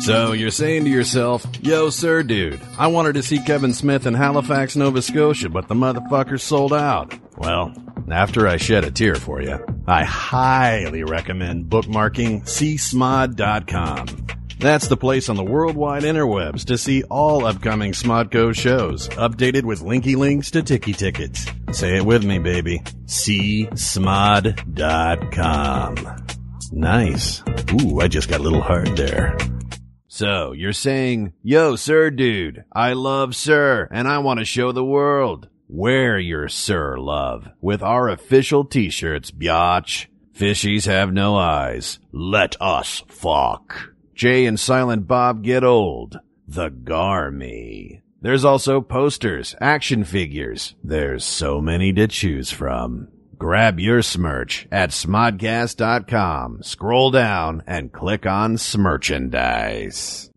So you're saying to yourself, yo, sir, dude, I wanted to see Kevin Smith in Halifax, Nova Scotia, but the motherfucker sold out. Well, after I shed a tear for you, I highly recommend bookmarking csmod.com. That's the place on the worldwide interwebs to see all upcoming Smodco shows, updated with linky links to Tiki Tickets. Say it with me, baby. csmod.com. Nice. Ooh, I just got a little hard there. So, you're saying, yo, sir, dude, I love sir, and I want to show the world. Wear your sir love with our official t-shirts, biatch. Fishies have no eyes. Let us fuck. Jay and Silent Bob get old. The Garmy. There's also posters, action figures. There's so many to choose from. Grab your smerch at smodcast.com. Scroll down and click on Smerchandise.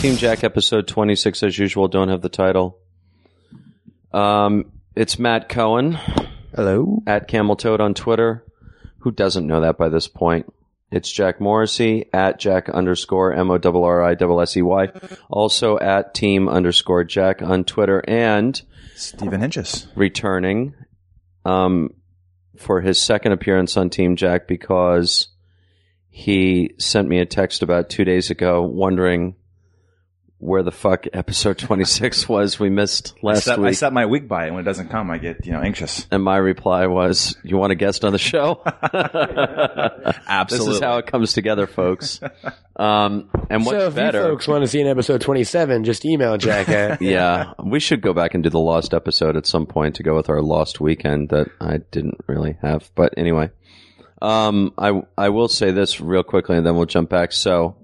Team Jack episode 26 as usual. Don't have the title. Um, it's Matt Cohen. Hello. At Camel Toad on Twitter. Who doesn't know that by this point? It's Jack Morrissey at Jack underscore M O R R I S S E Y. Also at Team underscore Jack on Twitter and Stephen Hinchis. returning um, for his second appearance on Team Jack because he sent me a text about two days ago wondering where the fuck episode 26 was we missed I last week. I set my week by it. When it doesn't come, I get you know anxious. and my reply was, "You want a guest on the show?" Absolutely. This is how it comes together, folks. Um, and what's so if better? you folks want to see an episode 27, just email Jack at yeah, we should go back and do the lost episode at some point to go with our lost weekend that I didn't really have. But anyway, um, I I will say this real quickly, and then we'll jump back. So,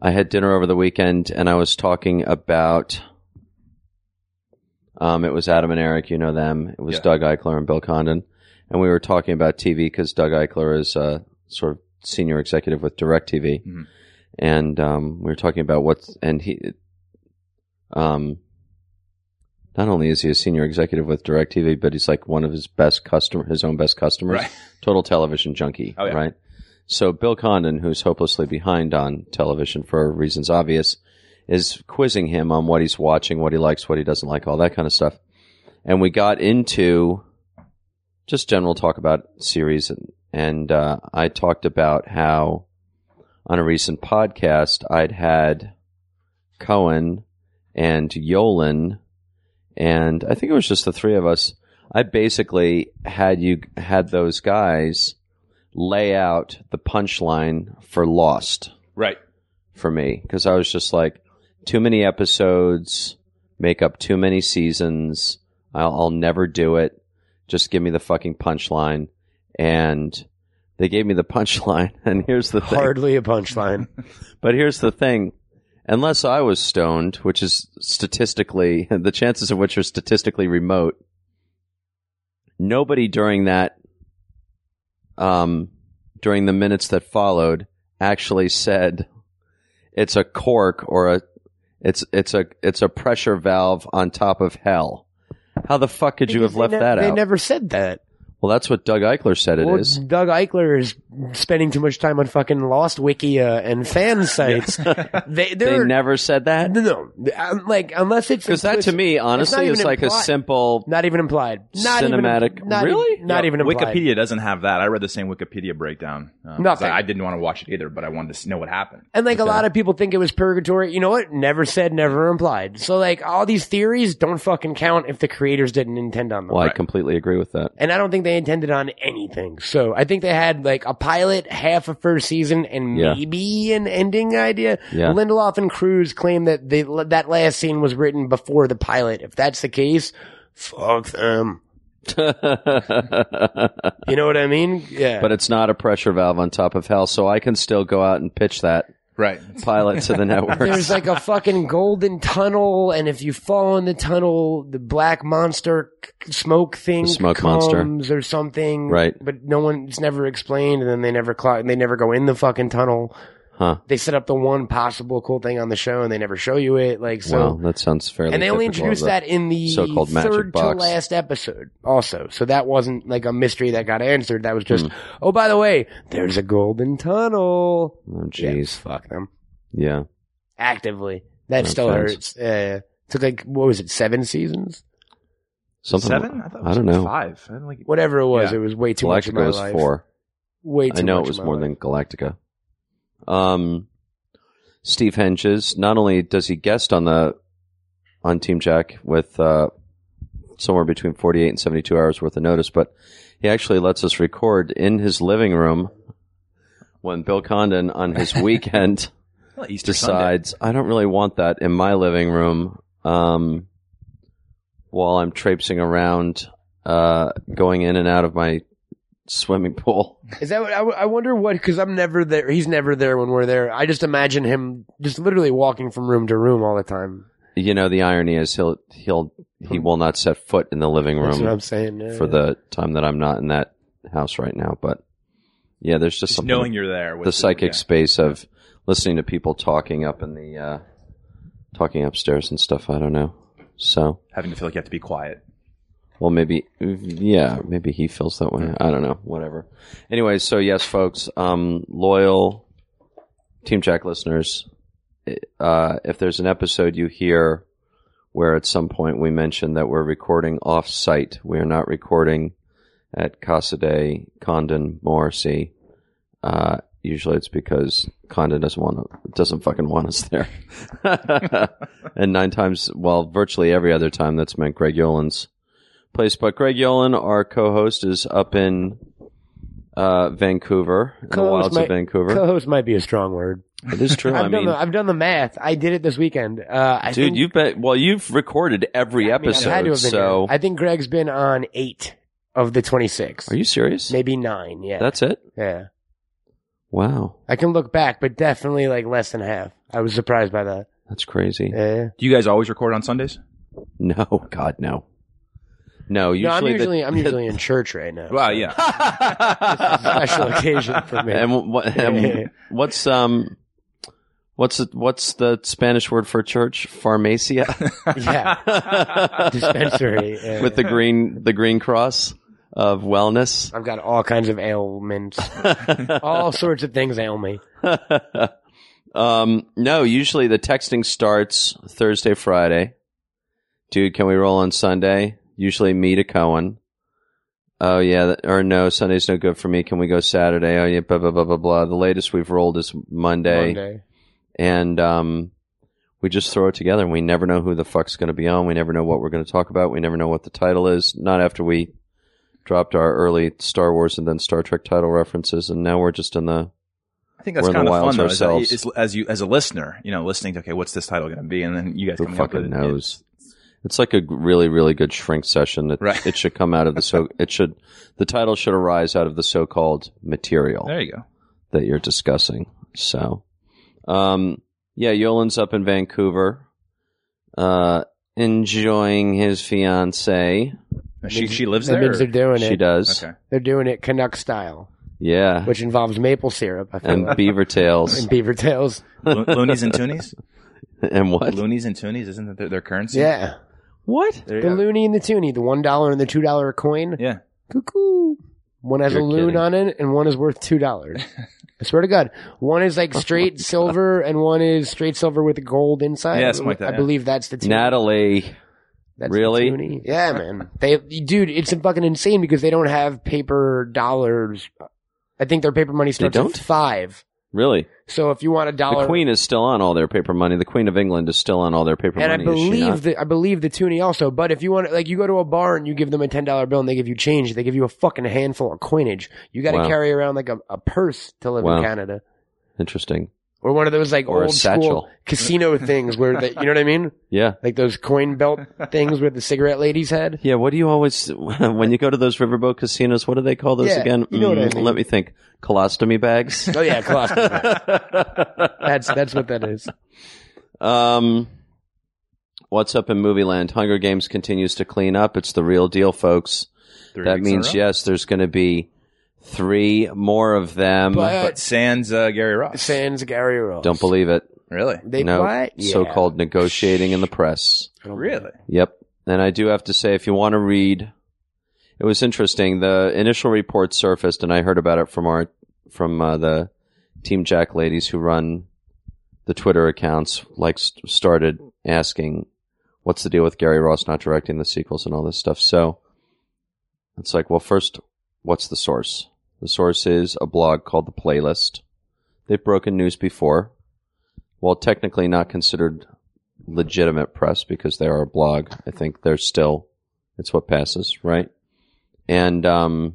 I had dinner over the weekend, and I was talking about. Um, it was Adam and Eric, you know them. It was Yeah. Doug Eichler and Bill Condon, and we were talking about TV because Doug Eichler is uh, sort of senior executive with DirecTV, Mhm. and um, we were talking about what's and he, um, not only is he a senior executive with DirecTV, but he's like one of his best customer, his own best customers, Right. total television junkie, Oh, yeah. right? So Bill Condon, who's hopelessly behind on television for reasons obvious, is quizzing him on what he's watching, what he likes, what he doesn't like, all that kind of stuff. And we got into just general talk about series, and, and uh, I talked about how on a recent podcast I'd had Cohen and Yolen, and I think it was just the three of us. I basically had you had those guys lay out the punchline for Lost right. for me because I was just like, too many episodes make up too many seasons. I'll, I'll never do it. Just give me the fucking punchline. And they gave me the punchline. And here's the thing. hardly a punchline. But here's the thing. Unless I was stoned, which is statistically, the chances of which are statistically remote, nobody during that, um, during the minutes that followed actually said it's a cork or a, it's, it's a, it's a pressure valve on top of hell. How the fuck could you have left ne- that They out? They never said that. Well, that's what Doug Eichler said it Well, is. Doug Eichler is spending too much time on fucking Lost Wikia and fan sites. they They never said that? no, no, um, like unless it's Because that to me, honestly, is even like a implied. simple not even implied, not Cinematic- Even, not Really? Even, not Yeah, even implied. Wikipedia doesn't have that. I read the same Wikipedia breakdown. Uh, 'cause Nothing. I, I didn't want to watch it either, but I wanted to know what happened. And like a lot of people think it was purgatory. You know what? Never said, never implied. So like all these theories don't fucking count if the creators didn't intend on them. Well, I completely agree with that. And I don't think they intended on anything. So I think they had like a pilot, half a first season, and Yeah. maybe an ending idea. Yeah. Lindelof and Cuse claim that they, that last scene was written before the pilot. If that's the case, fuck them. You know what I mean? Yeah. but it's not a pressure valve on top of hell, so I can still go out and pitch that Right. pilot to the network. There's like a fucking golden tunnel, and if you fall in the tunnel, the black monster c- smoke thing The smoke comes monster. or something. Right. But no one, it's never explained, and then they never cl- they never go in the fucking tunnel. Huh. They set up the one possible cool thing on the show, and they never show you it. Like so, well, that sounds fairly. and they only typical introduced the- that in the so-called magic third to box. last episode, also. So that wasn't like a mystery that got answered. That was just, Hmm. oh, by the way, there's a golden tunnel. Oh, Yeah, jeez. fuck them Yeah. actively. That No still offense. hurts. Uh, took like what was it, seven seasons? Something. Seven? I, thought it I don't know. Five. I don't like. Whatever it was, Yeah. it was way too much of Galactica was life. four. Way too I know much it was more life. than Galactica. Um, Steve Henches. Not only does he guest on the on Team Jack with uh, somewhere between forty-eight and seventy-two hours worth of notice, but he actually lets us record in his living room when Bill Condon on his weekend Well, Easter Sunday. decides I don't really want that in my living room um, while I'm traipsing around, uh, going in and out of my swimming pool. Is that what I, I wonder what? Because I'm never there. He's never there when we're there. I just imagine him just literally walking from room to room all the time. You know, the irony is he'll he'll he will not set foot in the living That's what I'm room saying. yeah. for the time that I'm not in that house right now. But yeah, there's just Just something knowing you're there. With the psychic yeah. space of listening to people talking up in the uh, talking upstairs and stuff. I don't know. So having to feel like you have to be quiet. Well, maybe, yeah, maybe he feels that way. I don't know. Whatever. Anyway, so yes, folks, um, loyal Team Jack listeners, uh, if there's an episode you hear where at some point we mention that we're recording off site, we are not recording at Casa de Condon Morrissey. Uh, usually it's because Condon doesn't want to, doesn't fucking want us there. and nine times, well, virtually every other time that's meant Greg Yolen's place. But Greg Yolen, our co-host, is up in uh, Vancouver, in the Co-host wilds of Vancouver. Co-host might be a strong word. it is true. I've I done the, I've done the math. I did it this weekend. Uh, I dude, think, you've been well. You've recorded every I mean, I've episode, had to have been so here. I think Greg's been on eight of the 26. are you serious? Maybe nine. Yeah. That's it. yeah. Wow, I can look back, but definitely like less than half. I was surprised by that. that's crazy. Yeah. Do you guys always record on Sundays? No, God, no, no. Usually, no, I'm the- usually I'm usually in church right now. Well, yeah. Special occasion for me. and, what, and what's um, what's the, what's the Spanish word for church? Farmacia. yeah. Dispensary. yeah. with the green the green cross of wellness. I've got all kinds of ailments. all sorts of things ail me. um, no, usually the texting starts Thursday, Friday. Dude, can we roll on Sunday? Usually me to Cohen. Oh yeah, or no, Sunday's no good for me. Can we go Saturday? Oh yeah, blah blah blah blah blah. The latest we've rolled is Monday, Monday. and um, we just throw it together, and we never know who the fuck's going to be on. We never know what we're going to talk about. We never know what the title is. Not after we dropped our early Star Wars and then Star Trek title references, and now we're just in the I think that's kind of fun though. is ourselves. it's- as you as a listener, you know, listening to okay, what's this title going to be, and then you guys Who coming up with fucking it. knows? It's like a really, really good shrink session. It, Right. it should come out of the so. It should. The title should arise out of the so-called material There you go. that you're discussing. So, um, yeah, Yolen's up in Vancouver, uh, enjoying his fiance. She she lives That there. means they're doing it. She it. does. Okay. They're doing it Canuck style, Yeah, which involves maple syrup. I feel and like. beaver tails and beaver tails. Lo- Loonies and Toonies. and what? Loonies and Toonies isn't that their, their currency? Yeah. What? There you The go. loony and the toonie, the one dollar and the two dollar coin. Yeah. Cuckoo. One has You're a loon kidding. on it, and one is worth two dollars. I swear to God, one is like straight oh silver, and one is straight silver with gold inside. Yeah, something like that, I yeah. believe that's the toonie. Natalie. That's the really? toonie. Yeah, man. They, dude, it's fucking insane because they don't have paper dollars. I think their paper money starts don't? at five. Really? So if you want a dollar, The Queen is still on all their paper money. The Queen of England is still on all their paper money. and I money. is she believe the I believe the toonie also. But if you want, like, you go to a bar and you give them a ten dollar bill and they give you change, they give you a fucking handful of coinage. You got to Wow. carry around like a, a purse to live Wow. in Canada, Interesting. Or one of those like Or a old satchel. school casino things where they, you know what I mean, Yeah. like those coin belt things with the cigarette ladies had. Yeah, what do you always when you go to those riverboat casinos? What do they call those Yeah, again? you know what I Mm, mean. Let me think. Colostomy bags. Oh yeah, colostomy bag. That's that's what that is. um, what's up in movie land? Hunger Games continues to clean up. It's the real deal, folks. Three that weeks in a means row. yes, there's going to be Three more of them. But- But sans uh, Gary Ross. Sans Gary Ross. Don't believe it. really? They no, what? Yeah. so-called negotiating in the press. Really? Yep. And I do have to say, if you want to read, it was interesting. The initial report surfaced, and I heard about it from our from uh, the Team Jack ladies who run the Twitter accounts. Like, st- started asking, "What's the deal with Gary Ross not directing the sequels and all this stuff?" So it's like, well, first, what's the source? The source is a blog called The Playlist. They've broken news before. While technically not considered legitimate press because they are a blog. I think they're still it's what passes, right? And um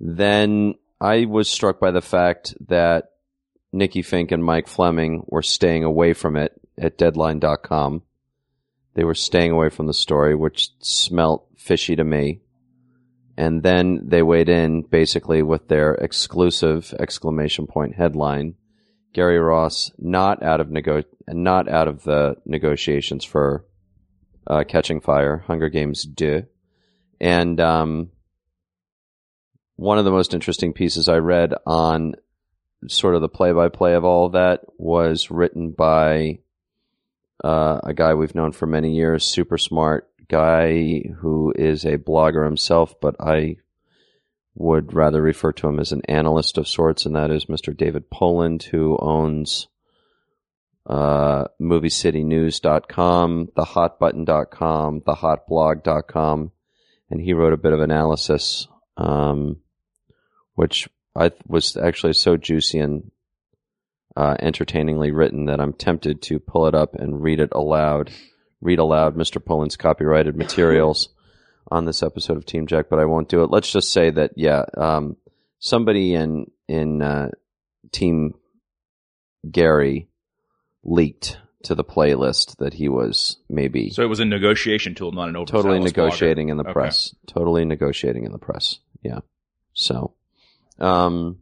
then I was struck by the fact that Nikki Finke and Mike Fleming were staying away from it at deadline.com. They were staying away from the story, which smelt fishy to me. And then they weighed in basically with their exclusive exclamation point headline Gary Ross not out of nego- not out of the negotiations for uh, Catching Fire, Hunger Games 2. And um, one of the most interesting pieces I read on sort of the play-by-play of all of that was written by uh, a guy we've known for many years, super smart guy who is a blogger himself, but I would rather refer to him as an analyst of sorts, and that is Mr. David Poland, who owns uh, MovieCityNews.com, TheHotButton.com, TheHotBlog.com, and he wrote a bit of analysis, um, which I th- was actually so juicy and uh, entertainingly written that I'm tempted to pull it up and read it aloud. Read aloud Mr. Poland's copyrighted materials on this episode of Team Jack, but I won't do it. Let's just say that, yeah, um, somebody in in uh, Team Gary leaked to the playlist that he was maybe So it was a negotiation tool, not an overzealous totally blogger. negotiating in the Okay. press. Totally negotiating in the press. Yeah. So, um,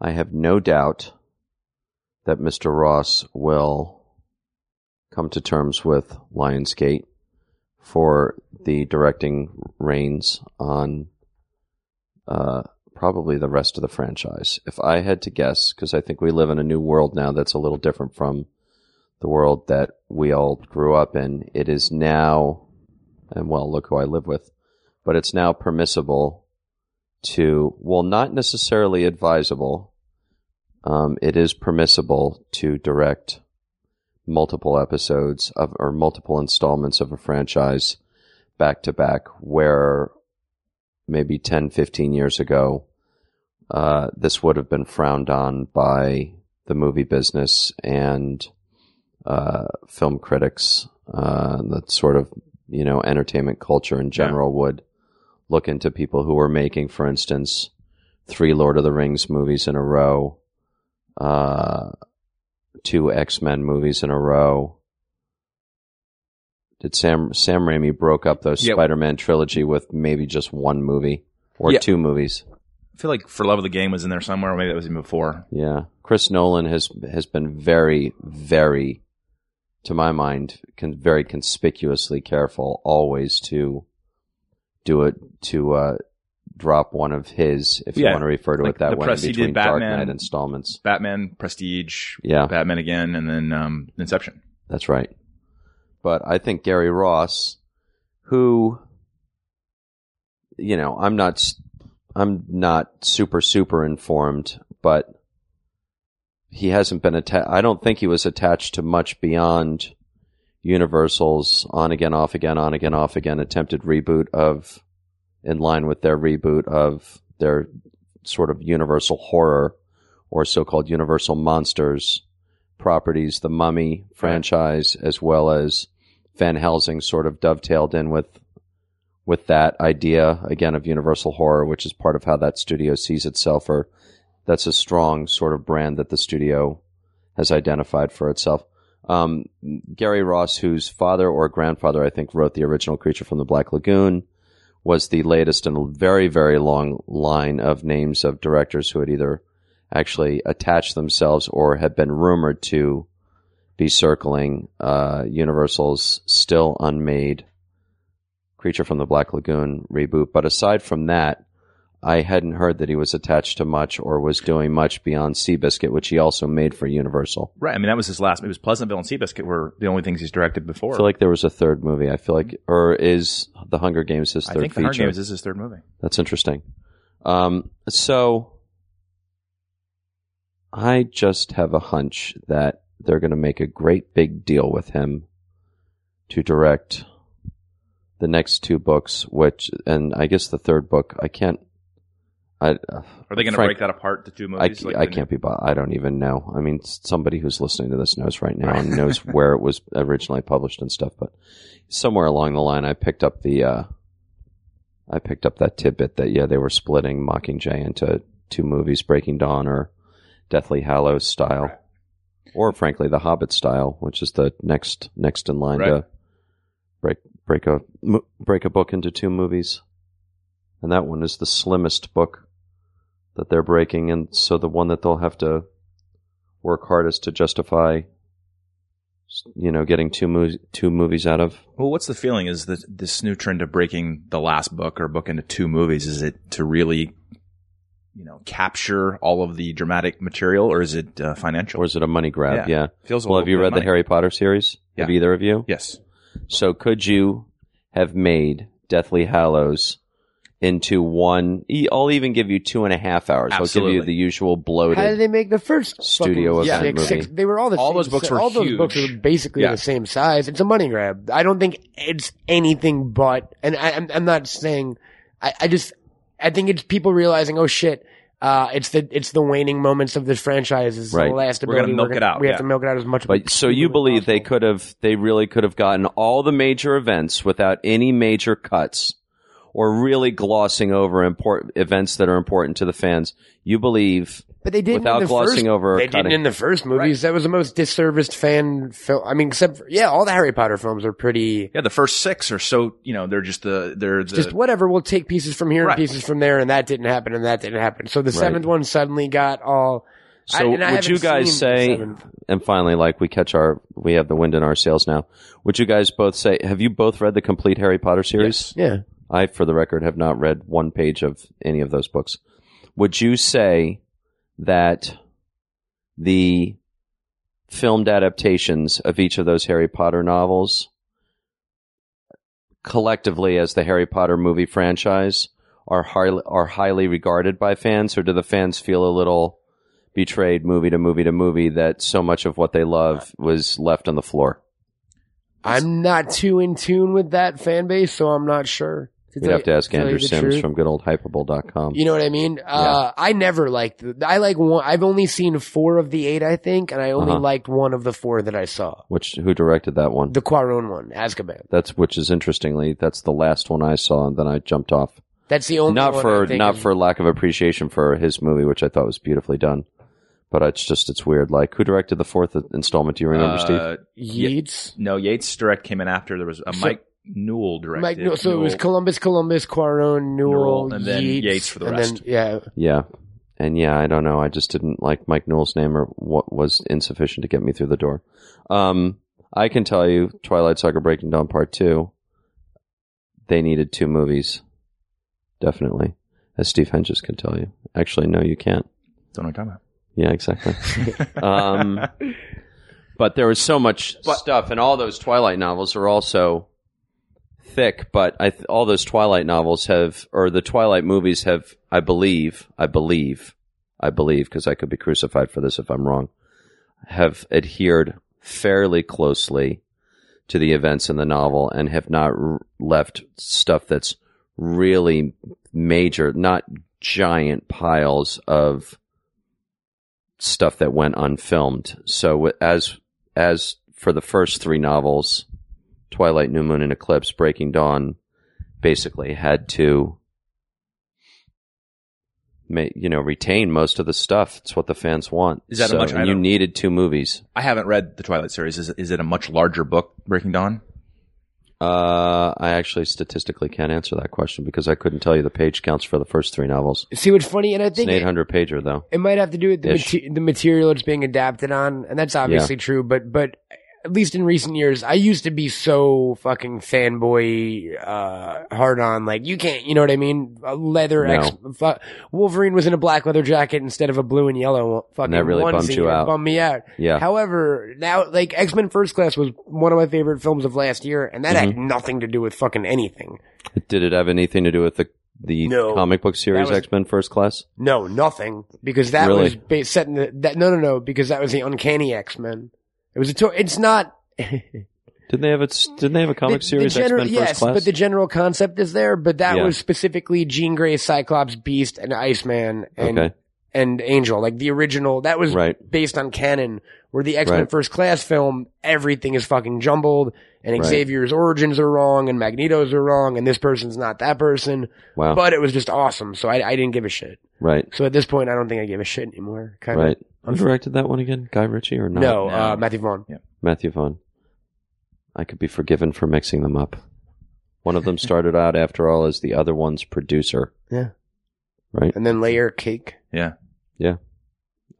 I have no doubt that Mr. Ross will come to terms with Lionsgate for the directing reins on uh, probably the rest of the franchise. If I had to guess, because I think we live in a new world now that's a little different from the world that we all grew up in, it is now, and well, look who I live with, but it's now permissible to, well, not necessarily advisable. Um, it is permissible to direct multiple episodes of or multiple installments of a franchise back to back where maybe 10 15 years ago uh, this would have been frowned on by the movie business and uh, film critics uh, that sort of you know entertainment culture in general would look into people who were making for instance three lord of the rings movies in a row uh, two X Men movies in a row. Did Sam Sam Raimi broke up those Yep. Spider Man trilogy with maybe just one movie or Yeah. two movies? I feel like For Love of the Game was in there somewhere. or Maybe that was even before. Yeah, Chris Nolan has has been very very, to my mind, con- very conspicuously careful always to do it to uh, drop one of his, if you want to refer to like it that way, press in he did between Dark Batman. Knight installments. Batman, Prestige, Yeah. Batman again, and then um, Inception. That's right. But I think Gary Ross, who, you know, I'm not, I'm not super, super informed, but he hasn't been attached. I don't think he was attached to much beyond Universal's on again, off again, on again, off again attempted reboot of, in line with their reboot of their sort of Universal horror or so-called Universal monsters properties, the Mummy franchise, as well as Van Helsing, sort of dovetailed in with with that idea again of Universal horror, which is part of how that studio sees itself, or that's a strong sort of brand that the studio has identified for itself. Um, Gary Ross, whose father or grandfather I think wrote the original Creature from the Black Lagoon, was the latest in a very very long line of names of directors who had either actually attached themselves or had been rumored to be circling uh, Universal's still unmade Creature from the Black Lagoon reboot. But aside from that, I hadn't heard that he was attached to much or was doing much beyond Seabiscuit, which he also made for Universal. Right. I mean, that was his last. It was Pleasantville and Seabiscuit were the only things he's directed before. I feel like there was a third movie. I feel like, or is The Hunger Games his third I think The feature? Hunger Games is his third movie. That's interesting. Um, so I just have a hunch that they're going to make a great big deal with him to direct the next two books, which, and I guess the third book, I can't. I, Are they going to break that apart to two I, movies? like I can't be. bo- I don't even know. I mean, somebody who's listening to this knows right now and knows where it was originally published and stuff. But somewhere along the line, I picked up the. Uh, I picked up that tidbit that yeah, they were splitting Mockingjay into two movies, Breaking Dawn or Deathly Hallows style, or frankly, The Hobbit style, which is the next next in line to break break a break a book into two movies. And that one is the slimmest book that they're breaking, and so the one that they'll have to work hardest to justify, you know, getting two movies two movies out of. Well, what's the feeling? Is that this new trend of breaking the last book or book into two movies? Is it to really, you know, capture all of the dramatic material, or is it uh, financial? Or is it a money grab? Yeah. Yeah. Feels Well, have you read the. Harry Potter series? Have either of you? Yes. So could you have made Deathly Hallows into one? I'll even give you two and a half hours. I'll give you the usual bloated. How did they make the first Studio fucking event six, movie. six- They were all the All same those books si- were all those books were basically Yeah. the same size. It's a money grab. I don't think it's anything but. And I, I'm, I'm not saying. I, I just I think it's people realizing, oh shit. Uh, it's the it's the waning moments of this franchise. Is Right. the last We're gonna ability. milk it out, We have yeah. to milk it out as much. But so you believe they could have, they really could have gotten all the major events without any major cuts or really glossing over important events that are important to the fans. You believe But they didn't without the glossing first, over or They cutting. didn't in the first movies. That was the most disserviced fan film. I mean, except for, yeah, all the Harry Potter films are pretty. Yeah, the first six are so you know they're just the they're the just whatever. We'll take pieces from here Right. and pieces from there, and that didn't happen, and that didn't happen. So the Right. seventh one suddenly got all. So and I would you guys say, and finally, like we catch our, we have the wind in our sails now. Would you guys both say, have you both read the complete Harry Potter series? Yes. Yeah, I, for the record, have not read one page of any of those books. Would you say that the filmed adaptations of each of those Harry Potter novels, collectively as the Harry Potter movie franchise, are highly, are highly regarded by fans, or do the fans feel a little betrayed movie to movie to movie that so much of what they love was left on the floor? I'm not too in tune with that fan base, so I'm not sure. We'd have to ask tell you Andrew the Sims truth. from goodoldhypable.com. You know what I mean? Uh, I never liked. The, I like one. I've only seen four of the eight, I think, and I only Uh-huh. liked one of the four that I saw. Which who directed that one? The Cuarón one, Azkaban. That's which is interestingly that's the last one I saw, and then I jumped off. That's the only not one for I think not is- for lack of appreciation for his movie, which I thought was beautifully done, but it's just it's weird. Like who directed the fourth installment? Do you remember, Steve? uh, Yates. No, Yates direct came in after. There was a So- Mike Newell Mike, directed. no, so it was Columbus, Columbus, Cuarón, Newell, Newell, and then Yeats, Yates for the and rest. Then, yeah, Yeah, and yeah, I don't know. I just didn't like Mike Newell's name, or what was insufficient to get me through the door. Um, I can tell you, Twilight Saga: Breaking Dawn Part Two. They needed two movies, definitely, as Steve Henges can tell you. Actually, no, you can't. Don't know what you're talking Yeah, exactly. um, but there was so much stuff, and all those Twilight novels are also thick. But th- all those Twilight novels have, or the Twilight movies have, I believe, I believe, I believe, because I could be crucified for this if I'm wrong, have adhered fairly closely to the events in the novel and have not r- left stuff that's really major, not giant piles of stuff that went unfilmed. So as as for the first three novels, Twilight, New Moon, and Eclipse, Breaking Dawn, basically had to, you know, retain most of the stuff. It's what the fans want. Is that a much- you needed two movies. I haven't read the Twilight series. Is, is it a much larger book, Breaking Dawn? Uh, I actually statistically can't answer that question because I couldn't tell you the page counts for the first three novels. See what's funny, and I think it, 800 pager though. it might have to do with the, Ish. mate- the material it's being adapted on, and that's obviously true. But but at least in recent years, I used to be so fucking fanboy, uh, hard on, like, you can't, you know what I mean? A leather No. X, fu- Wolverine was in a black leather jacket instead of a blue and yellow fucking that really bummed onesie. you out. Bummed me out. Yeah. However, now, like, X-Men First Class was one of my favorite films of last year, and that had Mm-hmm. nothing to do with fucking anything. Did it have anything to do with the the No. comic book series X Men First Class? No, nothing. Because that Really? was ba- set in the, that, no, no, no, because that was the Uncanny X-Men. It was a, to- it's not, Didn't they have it? Didn't they have a comic the, series the general, yes, First Class? but the general concept is there. But that Yeah. was specifically Jean Grey, Cyclops, Beast, and Iceman, and Okay. and Angel. Like the original, that was Right. based on canon. Where the X Men Right. First Class film, everything is fucking jumbled, and Right. Xavier's origins are wrong, and Magneto's are wrong, and this person's not that person. wow. But it was just awesome, so I, I didn't give a shit. right. So at this point, I don't think I give a shit anymore. Kind of. Right. Who directed that one again? Guy Ritchie or not? No, No. uh, Matthew Vaughn. Yeah. Matthew Vaughn. I could be forgiven for mixing them up. One of them started out, after all, as the other one's producer. Yeah. Right. And then Layer Cake Yeah. Yeah.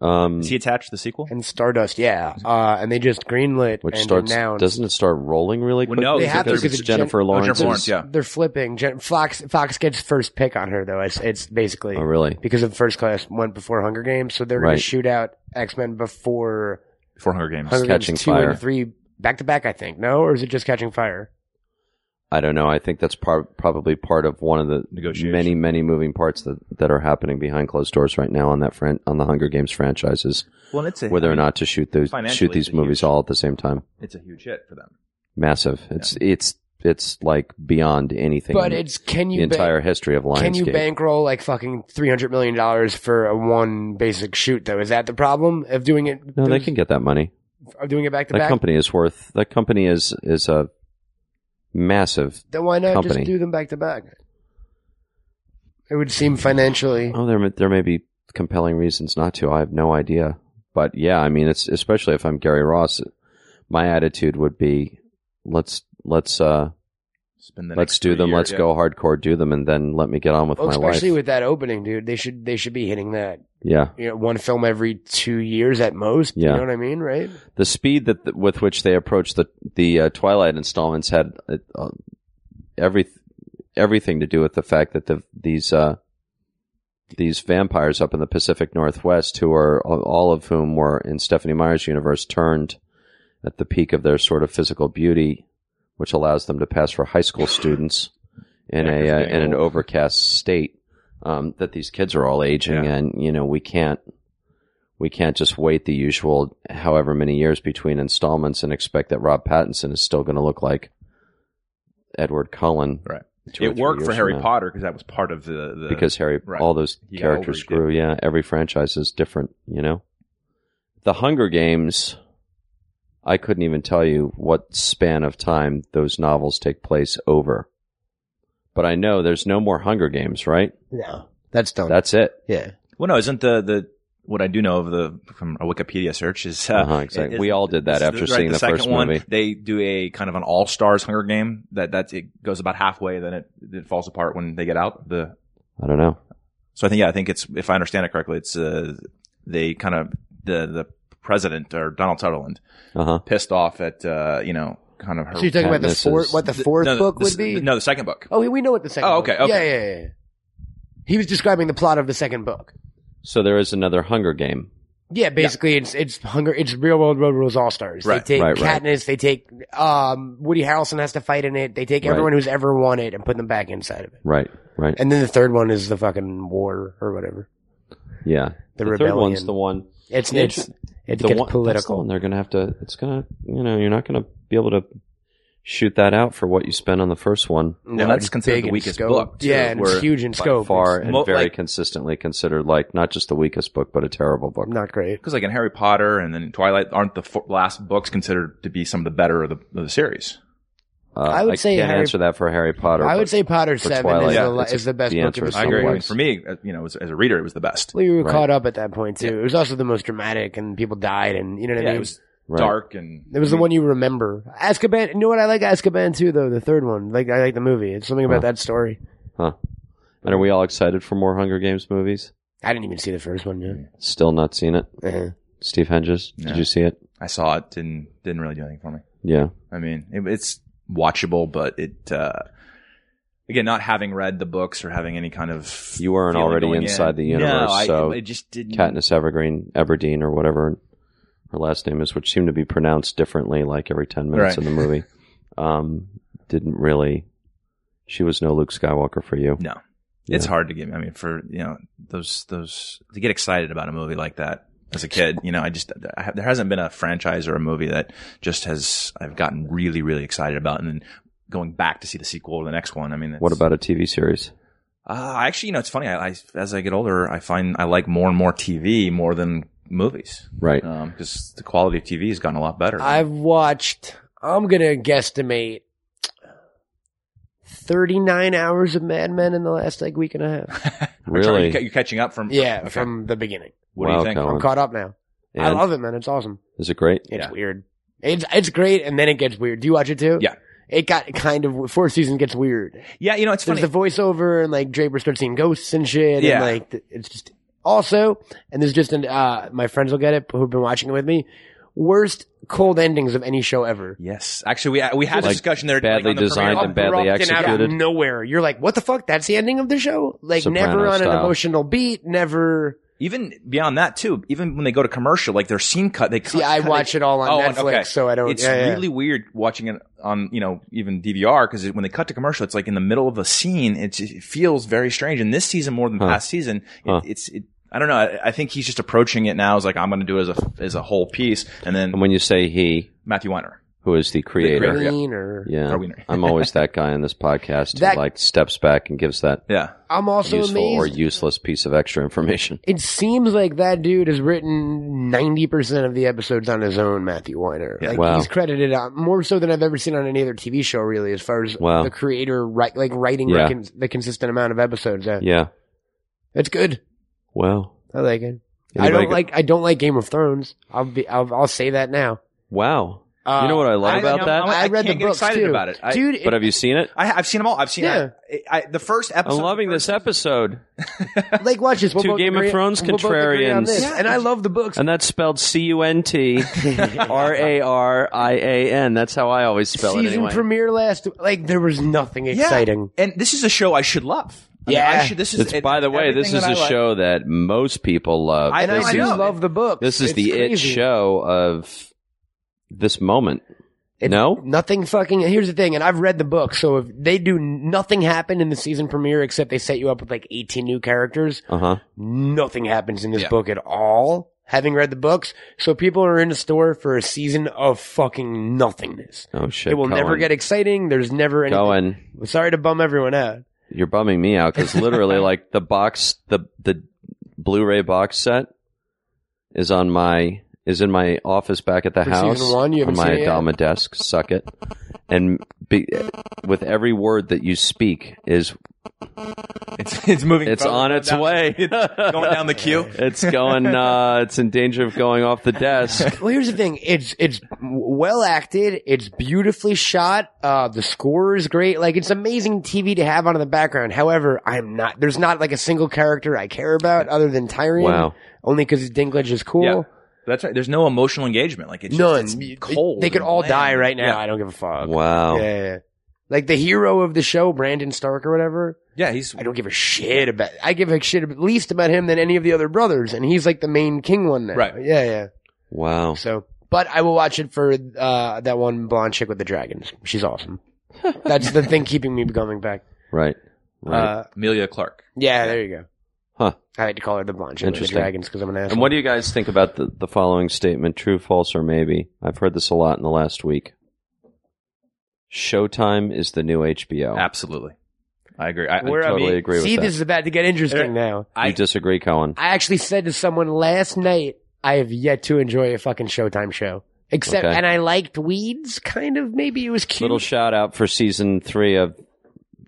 Um, Is he attached to the sequel? and Stardust, yeah. Uh, and they just greenlit which and starts announced. doesn't it start rolling really Well, quick? no, They have to because because it's it's Jen- Jennifer Oh, Lawrence. Jennifer Lawrence, yeah. They're flipping. Gen- Fox Fox gets first pick on her though. It's it's basically Oh, really? because of First Class went before Hunger Games, so they're going Right. to shoot out X Men before Before Hunger Games. Hunger Catching Games two Fire. and three back to back. I think no, or is it just Catching Fire? I don't know. I think that's part, probably part of one of the many, many moving parts that, that are happening behind closed doors right now on that fran- on the Hunger Games franchises, Well, it's a, whether I or not to shoot those shoot these movies huge- all at the same time. It's a huge hit for them. Massive. It's it's it's like beyond anything. But it's can the you ba- entire history of Lionsgate. can you bankroll like fucking three hundred million dollars for a one basic shoot though? Is that the problem of doing it? no, they can get that money. of doing it back to That back. company is worth. That company is is a massive. Then why not company. just do them back to back? It would seem financially. Oh, there may- there may be compelling reasons not to. I have no idea. But yeah, I mean, it's especially if I'm Gary Ross, my attitude would be let's let's uh Spend the let's next do them. years, let's yeah. go hardcore, do them, and then let me get on with Well, my especially life. Especially with that opening, dude. They should they should be hitting that. yeah, You know, one film every two years at most. Yeah. You know what I mean, right? the speed that with which they approached the the uh, Twilight installments had uh, uh, every everything to do with the fact that the these uh these vampires up in the Pacific Northwest, who are all of whom were in Stephenie Meyer's universe, turned at the peak of their sort of physical beauty, which allows them to pass for high school students in Yeah, a uh, in an overcast state. Um, that these kids are all aging, Yeah. and you know we can't we can't just wait the usual however many years between installments and expect that Rob Pattinson is still going to look like Edward Cullen. Right. It worked for Harry. Potter because that was part of the, the because Harry, right. all those He characters grew. Yeah, every franchise is different. You know, the Hunger Games. I couldn't even tell you what span of time those novels take place over, but I know there's no more Hunger Games, right? No, that's done. That's it. yeah. Well, no, isn't the the what I do know of the from a Wikipedia search is uh, Uh-huh, exactly. is- We all did that after right, seeing the second first one, movie. They do a kind of an all stars Hunger Game that that it goes about halfway, then it it falls apart when they get out. The I don't know. so I think yeah, I think it's if I understand it correctly, it's uh, they kind of the the president or Donald Sutherland Uh huh. pissed off at uh, you know kind of her. So you're talking about the fourth, what the fourth no, book the- would be? No, the second book. Oh, we know what the second. Oh, book- okay, okay. Yeah, yeah, yeah. He was describing the plot of the second book. So there is another Hunger Game. Yeah, basically it's it's hunger. It's real world road rules all stars. Right, They take right, right. Katniss. They take um Woody Harrelson has to fight in it. They take Right. everyone who's ever won it and put them back inside of it. Right. Right. And then the third one is the fucking war or whatever. yeah. The, third rebellion. one's the one. It's it's it the gets one, That's the political. one they're going to have to. It's going to. You know, you're not going to be able to shoot that out for what you spent on the first one. No, that's it's considered the weakest scope. book, too, yeah, and it's huge in by scope. Far It's and Mo- very like- consistently considered like not just the weakest book, but a terrible book. not great. Because like in Harry Potter and then Twilight, aren't the fo- last books considered to be some of the better of the, of the series? Uh, I would say can't Harry- answer that for Harry Potter. I would say Potter Seven Twilight, is, yeah, the, is the best the book answer of is I agree. I mean, for me, uh, you know, as, as a reader, it was the best. We were Right. caught up at that point too. It was also the most dramatic, and people died, and you know what I mean. it was Right. dark and It was the one you remember. Azkaban. You know what? I like Azkaban too, though. The third one. Like I like the movie. It's something about Huh. that story. Huh. And are we all excited for more Hunger Games movies? I didn't even see the first one yet. Still not seen it. Uh-huh. Steve Hedges, did you see it? I saw it, didn't didn't really do anything for me. Yeah. I mean, it, it's watchable, but it uh, again, not having read the books or having any kind of You weren't already inside in. the universe, No, I, so it just didn't. Katniss Evergreen, Everdeen, or whatever her last name is, which seemed to be pronounced differently like every 10 minutes Right. in the movie, um, didn't really, she was no Luke Skywalker for you. No, it's hard to get. I mean, for you know those those to get excited about a movie like that as a kid, you know, I just I there hasn't been a franchise or a movie that just has I've gotten really really excited about, and then going back to see the sequel or the next one. I mean, What about a TV series? Uh, actually, you know, it's funny. I, I as I get older, I find I like more and more TV more than movies Right. because the quality of TV has gotten a lot better. I've watched. I'm gonna guesstimate. 39 hours of Mad Men in the last like week and a half. Really? You're, you're catching up from Yeah, okay. from the beginning. What do you think? Colin. I'm caught up now. I love it, man. It's awesome. is it great? It's Yeah. weird. It's it's great, and then it gets weird. Do you watch it too? Yeah. It got kind of fourth season gets weird. Yeah, you know, it's There's funny. the voiceover and like Draper starts seeing ghosts and shit. Yeah. And like it's just also, and there's just an uh my friends will get it who've been watching it with me. Worst cold endings of any show ever. yes, actually, we we had a discussion there. badly on the designed premiere. and badly Abrupt out of executed. nowhere. You're like, what the fuck? That's the ending of the show? Like Soprano never on an emotional beat. Never. Even beyond that too, even when they go to commercial, like their scene cut, they cut. See, I watch it all on Oh, Netflix, okay. so I don't. It's yeah, yeah. really weird watching it on, you know, even DVR because when they cut to commercial, it's like in the middle of a scene. It's, it feels very strange. And this season, more than Huh. past season, it, Huh. it's, it, I don't know. I, I think he's just approaching it now as like, I'm going to do it as a, as a whole piece. And then And when you say he, Matthew Weiner. Who is the creator? creator. Green or Yeah, Or I'm always that guy on this podcast That- who like steps back and gives that Yeah. I'm also useful or useless piece of extra information. it seems like that dude has written 90% of the episodes on his own, Matthew Weiner. Yeah. Like Wow. he's credited on more so than I've ever seen on any other TV show really as far as Wow. the creator right like writing Yeah. recon- the consistent amount of episodes. Yeah. Yeah. It's good. Wow. I like it. I don't go- like I don't like Game of Thrones. I'll be I'll, I'll say that now. Wow. Uh, you know what I love I- about I'm- that? I'm- I, I read the can't get books excited too. about it. I- Dude, but have you seen it? I, I've seen them all. I've seen Yeah. I, I, the first episode. I'm loving this episode. it, like watch this. We'll Two both Game of agree- Thrones we'll both agree on contrarians. Yeah. And I love the books. And that's spelled C U N T R A R I A N. That's how I always spell it Season anyway. premiere last like there was nothing Yeah. exciting. And this is a show I should love. I mean, Yeah. I should, this is, It's, it- by the way, this is a like- show that most people love. I know, I do is, love the books. this is It's the it show of this moment. It- no? Nothing fucking. Here's the thing, and I've read the book, so if they do nothing happen in the season premiere except they set you up with like 18 new characters, Uh huh. nothing happens in this Yeah. book at all. Having read the books, so people are in the store for a season of fucking nothingness. Oh shit. It will never get exciting. There's never anything. going. Sorry to bum everyone out. You're bumming me out because literally, like the box, the the Blu-ray box set is on my is in my office back at the For house one, you on my seen it yet? Adama desk. Suck it. And be, with every word that you speak is It's, it's moving. it's forward, on its down- way. going down the queue. It's going. Uh, it's in danger of going off the desk. Well, here's the thing. It's it's well acted. It's beautifully shot. Uh, the score is great. Like it's amazing TV to have on in the background. However, I'm not. There's not like a single character I care about other than Tyrion. Wow. Only because Dinklage is cool. Yeah. That's right. There's no emotional engagement. Like it's None. Just, it's cold. They could and all bland. die right now. Yeah. I don't give a fuck. Wow. Yeah, yeah, yeah. Like the hero of the show, Brandon Stark or whatever. Yeah, he's. I don't give a shit about. I give a shit at least about him than any of the other brothers, and he's like the main king one now. Right. Yeah, yeah. Wow. So, but I will watch it for uh, that one blonde chick with the dragons. She's awesome. That's the thing keeping me coming back. Right. Right. Uh, Emilia Clarke. yeah, there you go. Huh. I like to call her the blonde chick with the Interesting. dragons because I'm an asshole. and what do you guys think about the, the following statement? True, false, or maybe? I've heard this a lot in the last week. Showtime is the new HBO. Absolutely. I agree. I, We're- I totally me- agree See, with this that. is about to get interesting uh, now. you I, disagree, Cohen? I actually said to someone last night, I have yet to enjoy a fucking Showtime show. Except, Okay. and I liked Weeds, kind of. Maybe it was cute. Little shout out for season three of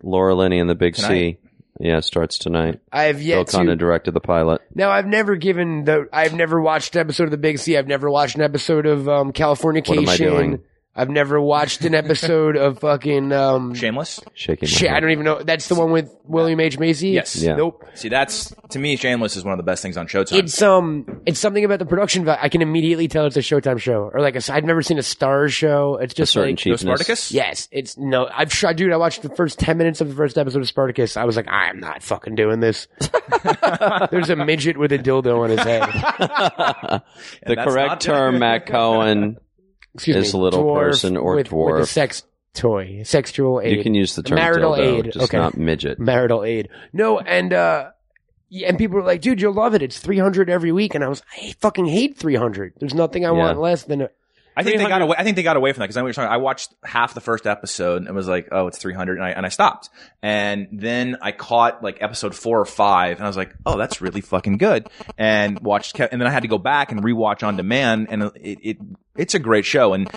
Laura Linney and the Big Tonight? C. Yeah, it starts tonight. I have Bill yet to. Directed the pilot. Now I've never given the. I've never watched an episode of the Big C. I've never watched an episode of um, Californication. What am I doing? I've never watched an episode of fucking um. Shameless. Shaking. my Shit, I don't even know. That's the one with William H Macy. Yes. Yeah. Nope. See, that's to me, Shameless is one of the best things on Showtime. It's um, it's something about the production value. I can immediately tell it's a Showtime show, or like a, I've never seen a Starz show. It's A just certain like Go cheapness. Spartacus. Yes, it's no. I've tried, dude. I watched the first ten minutes of the first episode of Spartacus. I was like, I'm not fucking doing this. There's a midget with a dildo on his head. the correct term, Matt Cohen. Excuse Is me, a little person or with, dwarf. with a sex toy, sexual aid, You can use the term Marital dildo, aid. just Okay. not midget. marital aid. No, and uh, yeah, and people were like, dude, you'll love it. It's 300 every week, and I was, I fucking hate 300. There's nothing I Yeah. want less than a. I think they got away. I think they got away from that because I, was talking- I watched half the first episode and was like, "Oh, it's 300," and I and I stopped. And then I caught like episode four or five, and I was like, "Oh, that's really fucking good." And watched, and then I had to go back and rewatch on demand, and it, it it's a great show. And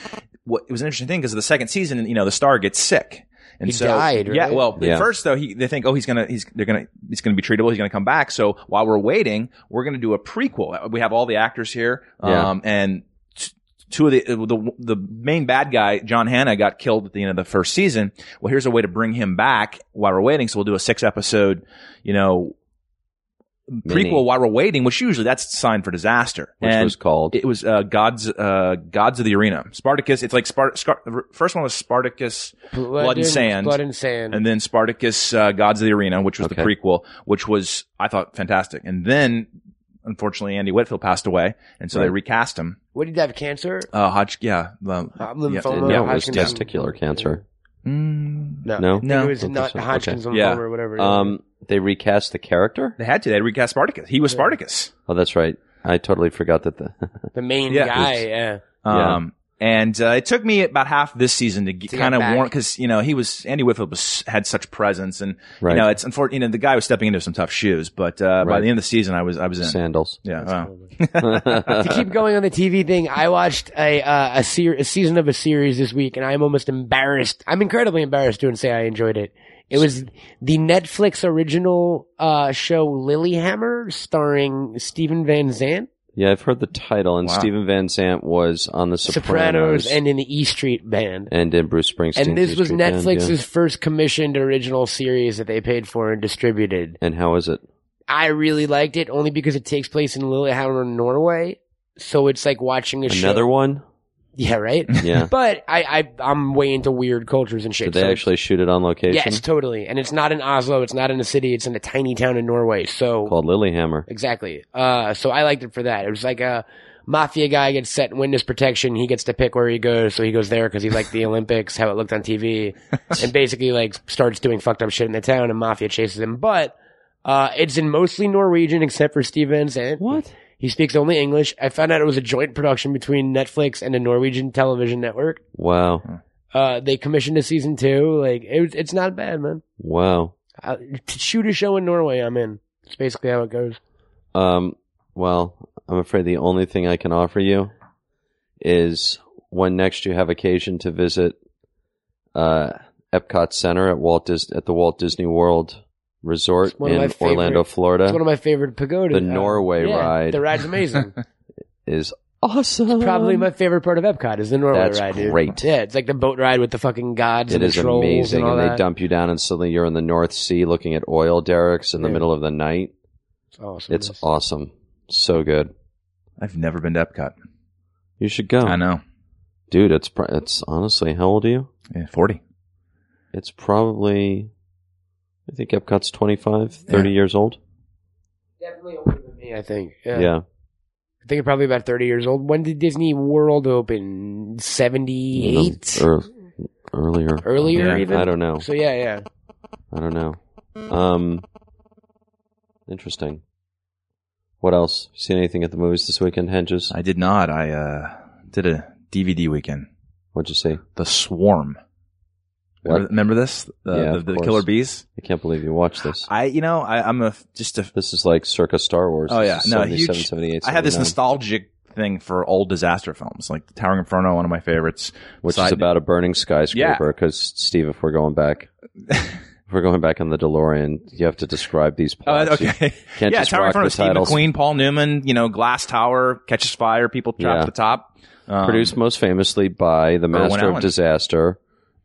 what it was an interesting thing because the second season, you know, the star gets sick. And He so, died, yeah. Well, Yeah. at first though, he, they think, oh, he's gonna, he's, they're gonna, he's gonna be treatable. He's gonna come back. So while we're waiting, we're gonna do a prequel. We have all the actors here, Yeah. um, and t- two of the, the the main bad guy, John Hannah, got killed at the end of the first season. Well, here's a way to bring him back while we're waiting. So we'll do a six episode, you know, Mini. prequel while we're waiting, which usually that's a sign for disaster. Which and was called it was uh, Gods uh, Gods of the Arena. Spartacus. It's like Spart- Scar- the first one was Spartacus, Blood and Sand. Blood and Sand. and then Spartacus uh, Gods of the Arena, which was Okay. the prequel, which was I thought fantastic. And then unfortunately Andy Whitfield passed away, and so they recast him. what did he have? Cancer? Uh, Hodge, yeah, um, Uh, yeah. lymphoma? yeah, it was testicular cancer. Mm, No, No? No. it was Don't not. Hodgkin's Okay. lymphoma Yeah. or whatever. Um, they recast the character. they had to. They recast Spartacus. He was Spartacus. Oh, that's right. I totally forgot that the the main Yeah. guy. Yeah. Yeah. Um, and uh, it took me about half this season to get, To kind of back. warm because you know he was Andy Whitfield was had such presence, and Right. you know it's unfortunate. You know the guy was stepping into some tough shoes, but uh, by the end of the season, I was I was in. sandals. Yeah, wow. to keep going on the TV thing, I watched a uh, a, ser- a season of a series this week, and I'm almost embarrassed. I'm incredibly embarrassed to say I enjoyed it. It was the Netflix original uh, show Lilyhammer, starring Stephen Van Zandt, Yeah, I've heard the title, and Wow. Stephen Van Zandt was on The Sopranos, Sopranos, and in the E Street Band. and in Bruce Springsteen. And this was Netflix's first commissioned original series that they paid for and distributed. And how is it? I really liked it only because it takes place in Lillehammer, Norway. So it's like watching a show. Another one? Yeah, right? Yeah. But I, I, I'm way into weird cultures and shit. Did they so- actually shoot it on location? Yes, totally. And it's not in Oslo. It's not in a city. It's in a tiny town in Norway. So Called Lilyhammer. exactly. Uh, so I liked it for that. It was like a mafia guy gets set in witness protection. He gets to pick where he goes. So he goes there because he liked the Olympics, how it looked on TV, and basically like starts doing fucked up shit in the town, and mafia chases him. But uh, it's in mostly Norwegian except for Stevens and. What? He speaks only English. I found out it was a joint production between Netflix and a Norwegian television network. Wow. Uh, they commissioned a season two. Like it, it's not bad, man. Wow. Uh, to shoot a show in Norway, I'm in. It's basically how it goes. Um, well, I'm afraid the only thing I can offer you is when next you have occasion to visit uh, Epcot Center at Walt Dis- at the Walt Disney World Resort It's one of in favorite- Orlando, Florida, It's one of my favorite pagodas. The Norway yeah, ride. The ride's amazing. is awesome. Probably my favorite part of Epcot is the Norway That's ride, dude. great. Yeah, it's like the boat ride with the fucking gods It and the is trolls amazing, and all and they that. dump you down, and suddenly you're in the North Sea looking at oil derricks in the middle of the night. It's awesome. It's awesome, so good. I've never been to Epcot. You should go, I know. dude. It's it's honestly, how old are you? Yeah, Forty. It's probably, I think Epcot's 25, 30 years old. Definitely older than me, I think. Yeah. Yeah. I think it's probably about 30 years old. When did Disney World open? 78? Ear- earlier. Earlier, Yeah, even? I don't know. So, yeah, yeah. I don't know. Um, interesting. What else? Seen anything at the movies this weekend, Hedges? I did not. I uh, did a DVD weekend. What'd you see? The Swarm. Remember, remember this? The, Yeah, the, the. Killer Bees. I can't believe you watched this. I, you know, I, I'm a just a. This is like circa Star Wars. Oh yeah, no, 77, huge. 78, I had this nostalgic thing for old disaster films, like Towering Inferno, one of my favorites. which Side- is about a burning skyscraper. Because Steve, if we're going back, If we're going back on the DeLorean, you have to describe these Uh, plots. You okay. can't yeah, just Tower rock in Steve. McQueen, Paul Newman. You know, Glass Tower catches fire, people trapped Yeah. at the top. Um, Produced most famously by the Master of Disaster,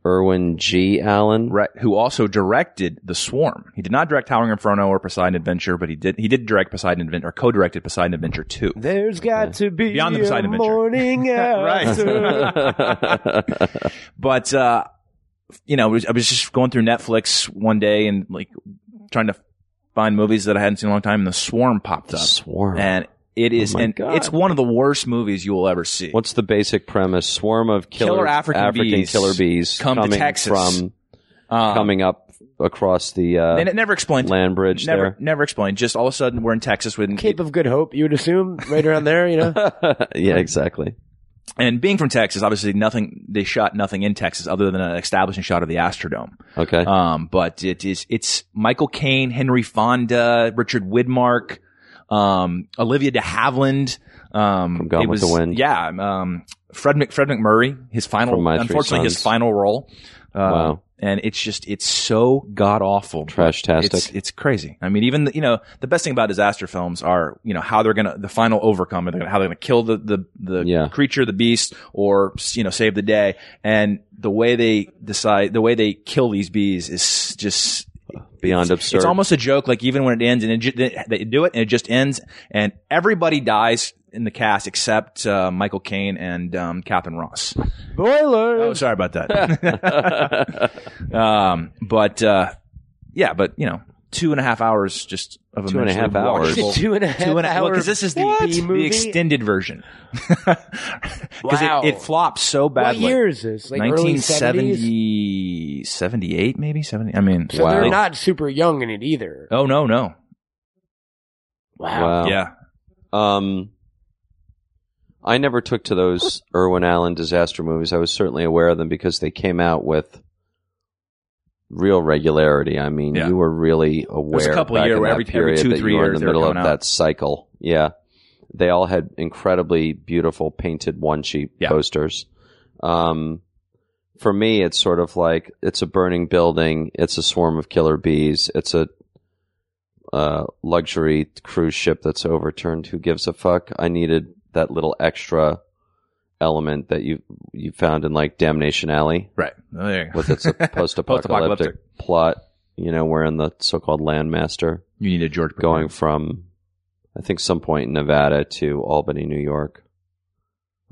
Irwin G. Allen. Right, who also directed The Swarm. He did not direct Towering Inferno or Poseidon Adventure, but he did he did direct Poseidon Adventure or co-directed Poseidon Adventure 2. There's got to be Beyond the a Poseidon Adventure. morning after. But uh you know, I was- I was just going through Netflix one day and like trying to find movies that I hadn't seen in a long time and The Swarm popped up. Swarm. And it is Oh and God. it's one of the worst movies you will ever see. What's the basic premise? Swarm of killer, Killer African bees killer bees come to coming Texas. from Um, coming up across the uh, and it never explained land bridge never there. never explained. Just all of a sudden we're in Texas with Cape of Good Hope, you would assume, right around there, you know? yeah, exactly. and being from Texas, obviously nothing they shot nothing in Texas other than an establishing shot of the Astrodome. Okay. Um, but it is it's Michael Caine, Henry Fonda, Richard Widmark, um, Olivia de Havilland. Um, From Gone it with was, the Wind. Yeah. Um, Fred Mc, Fred MacMurray, his final, From My Three unfortunately, his final role. Uh, Wow. And it's just it's so god awful. Trash-tastic. It's it's crazy. I mean, even the, you know the best thing about disaster films are you know how they're gonna the final overcome, they're gonna, how they're gonna kill the the the Yeah. creature, the beast, or you know save the day. And the way they decide, the way they kill these bees is just Beyond absurd. it's almost a joke. Like even when it ends, and it ju- they they do it, and it just ends, and everybody dies in the cast except uh, Michael Caine and um, Katharine Ross. Boiler! Oh, sorry about that. um, but uh, yeah, but you know, two and a half hours just of a Two and a half minute hours. watchable- Two and a half Two and a hour because this is the, What? the extended version. Because Wow. it, it flopped so What badly. year is this? Like early 70s? 1970, 78 maybe 70. I mean, So Wow. they're not super young in it either. oh no, no. wow. Yeah. Um, I never took to those Irwin Allen disaster movies. I was certainly aware of them because they came out with real regularity. I mean, Yeah. you were really aware. was a couple back year in that every- every two, that three you were in the middle of out. that cycle. Yeah, they all had incredibly beautiful painted one sheet Yeah. posters. Um, for me, it's sort of like it's a burning building. It's a swarm of killer bees. It's a uh, luxury cruise ship that's overturned. Who gives a fuck? I needed that little extra element that you you found in like Damnation Alley Right. Oh, there you go. with its post-apocalyptic plot. You know, we're wherein the so-called landmaster You need a George going from, I think, some point in Nevada to Albany, New York.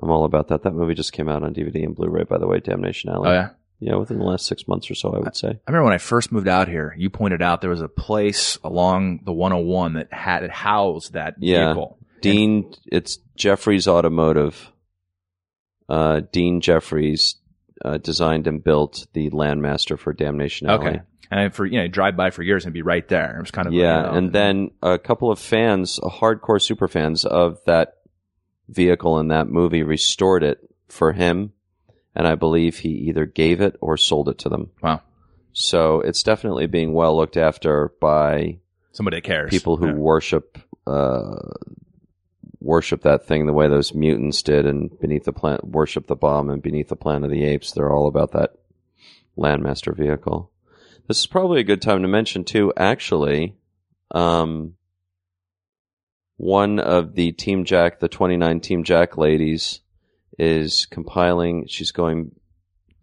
I'm all about that. That movie just came out on DVD and Blu-ray, by the way. Damnation Alley. Oh yeah. Yeah, within the last six months or so, I would say. I remember when I first moved out here, you pointed out there was a place along the 101 that had it housed that Yeah. vehicle. Dean, it's Jeffries Automotive. Uh, Dean Jeffries uh, designed and built the Landmaster for Damnation Alley. Okay. And for you know, drive by for years and be right there. It was kind of Yeah, and then a couple of fans, hardcore super fans of that vehicle in that movie, restored it for him, and I believe he either gave it or sold it to them. wow, So it's definitely being well looked after by somebody that cares. people who Yeah. worship uh, worship that thing the way those mutants did, and beneath the plant worship the bomb, and beneath the Planet of the Apes, they're all about that Landmaster vehicle. This is probably a good time to mention too. Actually, um, one of the Team Jack, the 29 Team Jack ladies, is compiling. She's going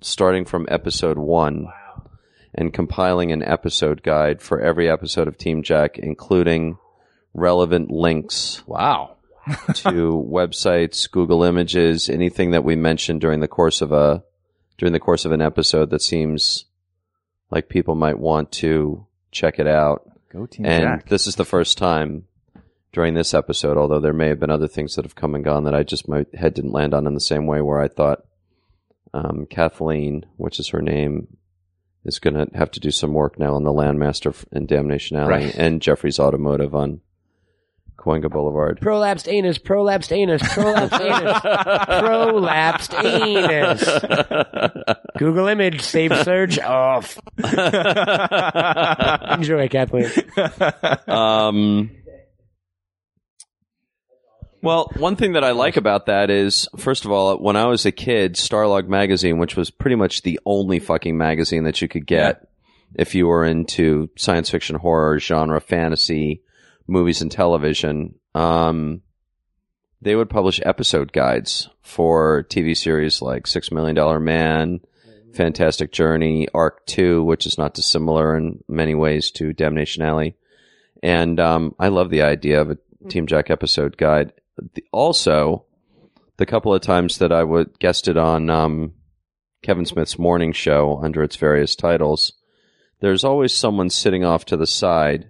starting from episode one and compiling an episode guide for every episode of Team Jack, including relevant links Wow. To websites, Google Images, anything that we mentioned during the course of a during the course of an episode that seems like people might want to check it out. Go Team and Jack. this is the first time during this episode, although there may have been other things that have come and gone that I just my head didn't land on in the same way where I thought um, Kathleen, which is her name, is going to have to do some work now on the Landmaster in Damnation Alley Right. and Jeffries Automotive on Cahuenga Boulevard. Prolapsed anus, prolapsed anus, prolapsed anus, prolapsed anus. Google image, save search, off. Enjoy, Kathleen. um, well, one thing that I like about that is, first of all, when I was a kid, Starlog magazine, which was pretty much the only fucking magazine that you could get if you were into science fiction, horror, genre, fantasy, movies, and television, um, they would publish episode guides for TV series like Six Million Dollar Man, Fantastic Journey, Ark Two, which is not dissimilar in many ways to Damnation Alley. And um, I love the idea of a Team Jack episode guide. Also, the couple of times that I would guested on um, Kevin Smith's morning show under its various titles, there's always someone sitting off to the side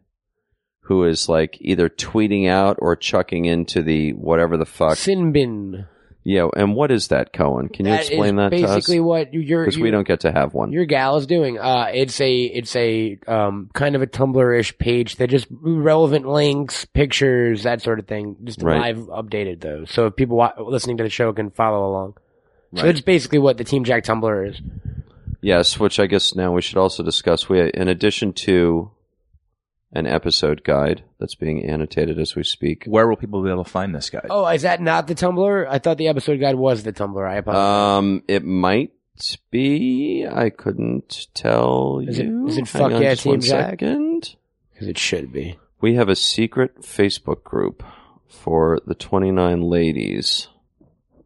who is like either tweeting out or chucking into the whatever the fuck. Sin bin. Yeah, and what is that, Cohen? Can you That explain that to us? basically what your Because we don't get to have one. your gal is doing. Uh, it's a it's a um kind of a Tumblr-ish page that just relevant links, pictures, that sort of thing, just Right. live updated though, So if people wa- listening to the show can follow along. So it's basically what the Team Jack Tumblr is. Yes, which I guess now we should also discuss. We, in addition to an episode guide that's being annotated as we speak. Where will people be able to find this guy? Oh, is that not the Tumblr? I thought the episode guide was the Tumblr. I apologize. Um, it might be. I couldn't tell Is you. is it Hang Fuck on Yeah, just Team one Jack? second. Because it should be. We have a secret Facebook group for the 29 ladies.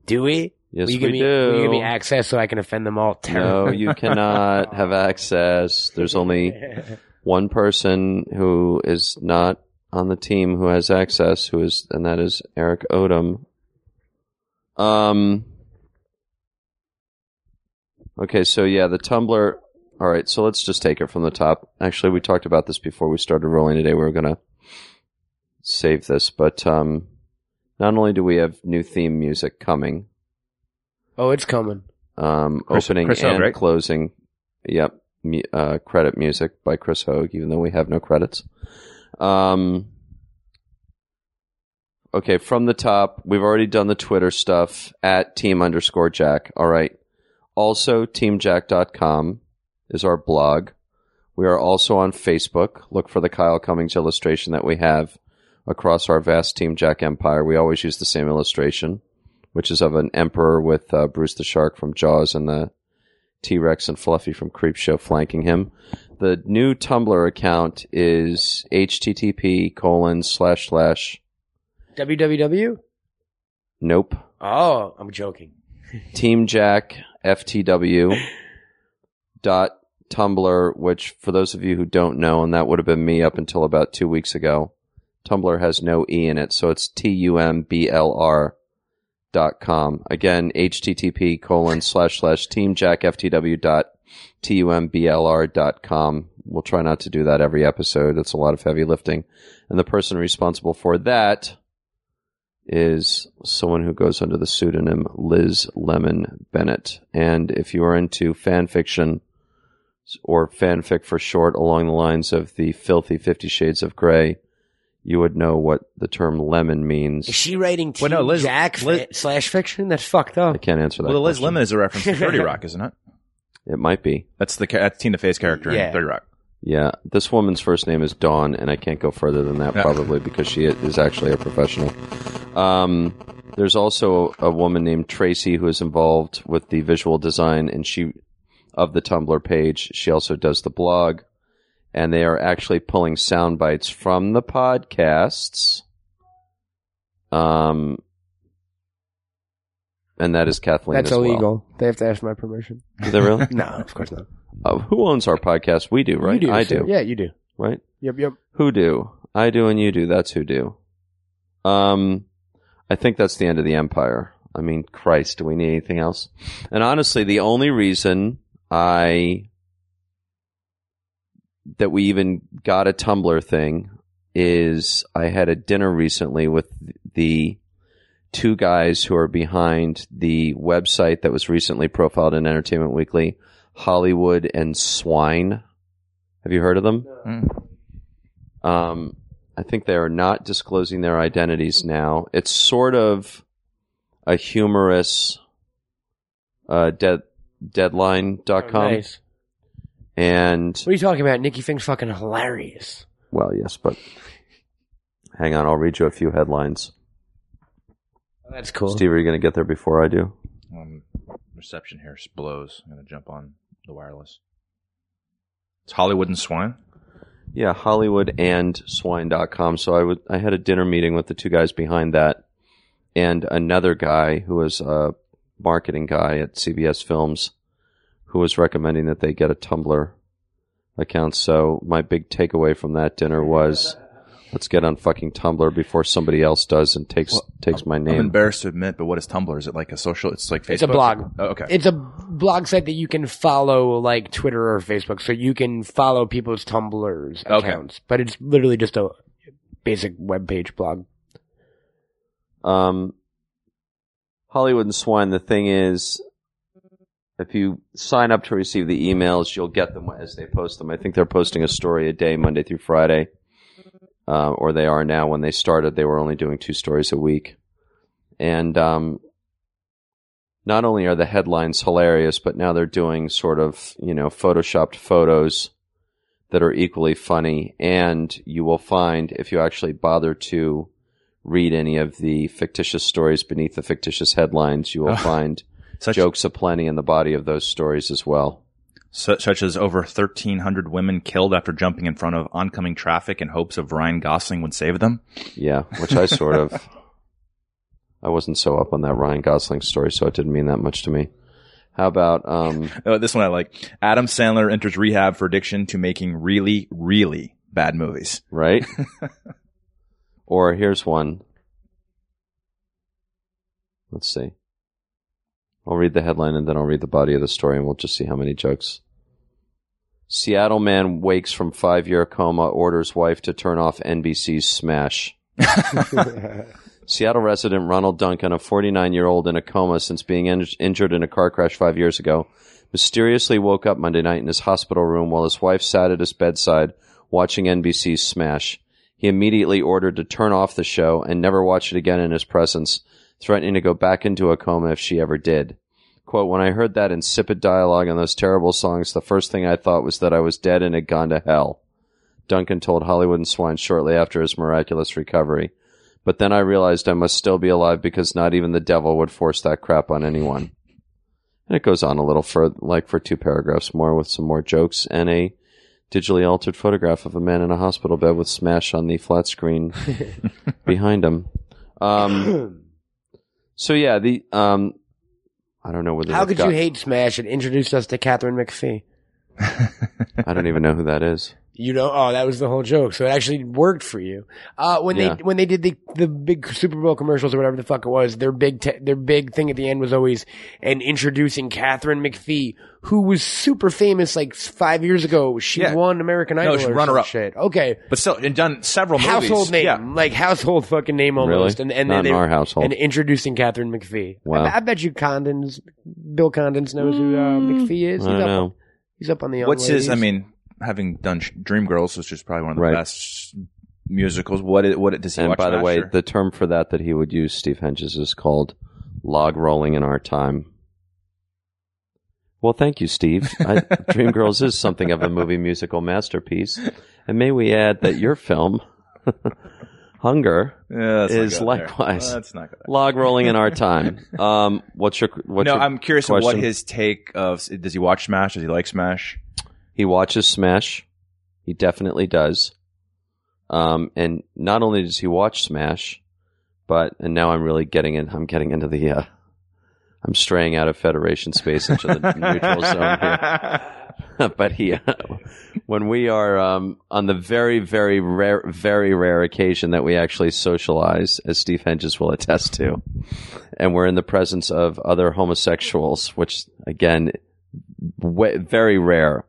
Do we? Yes, will you we give me, do. Will you give me access so I can offend them all? no, you cannot have access. There's only one person who is not on the team who has access, who is, and that is Eric Odom. Um. Okay, so yeah, the Tumblr. All right, so let's just take it from the top. Actually, we talked about this before we started rolling today. We were gonna save this, but um, not only do we have new theme music coming, oh, it's coming. um, Chris- opening Chris and right? closing. Yep, mu- uh, credit music by Chris Hogue, even though we have no credits. Um, okay, from the top, we've already done the Twitter stuff at team underscore jack. All right. Also, teamjack.com is our blog. We are also on Facebook. Look for the Kyle Cummings illustration that we have across our vast Team Jack empire. We always use the same illustration which is of an emperor with uh, Bruce the Shark from Jaws and the T Rex and Fluffy from Creepshow flanking him. The new Tumblr account is http colon slash slash www. nope Oh, I'm joking. Team Jack FTW dot Tumblr, which for those of you who don't know, and that would have been me up until about two weeks ago, Tumblr has no E in it, so it's T U M B L R dot com. Again, http colon slash slash teamjackftw dot tumblr dot com. We'll try not to do that every episode. It's a lot of heavy lifting. And the person responsible for that is someone who goes under the pseudonym Liz Lemon Bennett. And if you are into fan fiction or fanfic for short along the lines of the filthy Fifty Shades of Grey, you would know what the term lemon means. Is she writing Team Well, no, Liz- Jack Liz- fa- slash fiction? That's fucked up. I can't answer that. well, the Liz question. Lemon is a reference to 30 Rock, isn't it? It might be. That's the ca- that's Tina Fey's character Yeah. in 30 Rock. Yeah, this woman's first name is Dawn, and I can't go further than that Yeah. probably because she is actually a professional. Um, there's also a woman named Tracy who is involved with the visual design, and she of the Tumblr page. She also does the blog, and they are actually pulling sound bites from the podcasts. Um, and that is Kathleen. That's as well. illegal. They have to ask my permission. Is that really? no, of course not. uh, who owns our podcast? We do, right? You do. I sir. do, Yeah, you do. right? Yep, yep. Who do? I do and you do. That's who do. Um, I think that's the end of the empire. I mean, Christ, do we need anything else? And honestly, the only reason I that we even got a Tumblr thing is I had a dinner recently with the two guys who are behind the website that was recently profiled in Entertainment Weekly, Hollywood and Swine. Have you heard of them? Mm. Um, I think they are not disclosing their identities now. It's sort of a humorous uh, dead, deadline.com. Oh, nice. And, What are you talking about? Nikki Finke's fucking hilarious. well, yes, but hang on. I'll read you a few headlines. Oh, that's cool. Steve, are you going to get there before I do? Um, reception here blows. I'm going to jump on the wireless. It's Hollywood and Swine. Yeah, Hollywood and swine.com. So I would I had a dinner meeting with the two guys behind that and another guy who was a marketing guy at CBS Films who was recommending that they get a Tumblr account. So my big takeaway from that dinner was let's get on fucking Tumblr before somebody else does and takes takes my name. I'm embarrassed to admit, but what is Tumblr? Is it like a social? It's like Facebook. It's a blog. Oh, okay. It's a blog site that you can follow like Twitter or Facebook, so you can follow people's Tumblr's accounts. Okay. But it's literally just a basic web page blog. Um, Hollywood and Swine, the thing is, if you sign up to receive the emails, you'll get them as they post them. I think they're posting a story a day, Monday through Friday. Uh, or they are now. When they started, they were only doing two stories a week. And um, not only are the headlines hilarious, but now they're doing sort of, you know, photoshopped photos that are equally funny. And you will find, if you actually bother to read any of the fictitious stories beneath the fictitious headlines, you will find Such, jokes aplenty in the body of those stories as well. su- such as over 1,300 women killed after jumping in front of oncoming traffic in hopes of Ryan Gosling would save them. Yeah, which I sort of, I wasn't so up on that Ryan Gosling story, so it didn't mean that much to me. How about, um, Oh, this one I like. Adam Sandler enters rehab for addiction to making really, really bad movies. right? or here's one. Let's see. I'll read the headline and then I'll read the body of the story and we'll just see how many jokes. Seattle man wakes from five year coma, orders wife to turn off NBC's Smash. Seattle resident Ronald Duncan, a 49 year old in a coma since being in- injured in a car crash five years ago, mysteriously woke up Monday night in his hospital room while his wife sat at his bedside watching NBC's Smash. He immediately ordered to turn off the show and never watch it again in his presence, threatening to go back into a coma if she ever did. Quote, when I heard that insipid dialogue and those terrible songs, the first thing I thought was that I was dead and had gone to hell. Duncan told Hollywood and Swine shortly after his miraculous recovery. But then I realized I must still be alive because not even the devil would force that crap on anyone. And it goes on a little for like for two paragraphs more with some more jokes and a digitally altered photograph of a man in a hospital bed with smash on the flat screen behind him. Um, so yeah, the um, I don't know whether How they've could you hate Smash? and introduce us to Katharine McPhee. I don't even know who that is. You know, oh, that was the whole joke. So it actually worked for you. Uh, when Yeah. they when they did the the big Super Bowl commercials or whatever the fuck it was, their big te- their big thing at the end was always and introducing Katharine McPhee, who was super famous like five years ago. She Yeah. won American Idol she or runner up. shit. Okay, But still, and done several movies. household name, Yeah. like household fucking name almost. Really? And and Not then in our household. and introducing Katharine McPhee. Wow. I, I bet you Condons, Bill Condons knows who uh, McPhee is. I don't he's, up, know. he's up on the. What's his? I mean, having done Dreamgirls, which is probably one of the Right. best musicals. What? It, what it- does he And watch? by the way, the term for that that he would use, Steve Hedges, is called log rolling in our time. Well, thank you, Steve. I, Dreamgirls is something of a movie musical masterpiece. And may we add that your film, Hunger, yeah, not is there. likewise. Not log rolling in our time. Um, what's your, what's no, your I'm curious of what question? his take of. Does he watch Smash? Does he like Smash? He watches Smash. He definitely does. Um, and not only does he watch Smash, but and now I'm really getting in. I'm getting into the. Uh, I'm straying out of Federation space into the neutral zone here. but he, uh, when we are um, on the very, very rare, very rare occasion that we actually socialize, as Steve Hedges will attest to, and we're in the presence of other homosexuals, which again, wa very rare.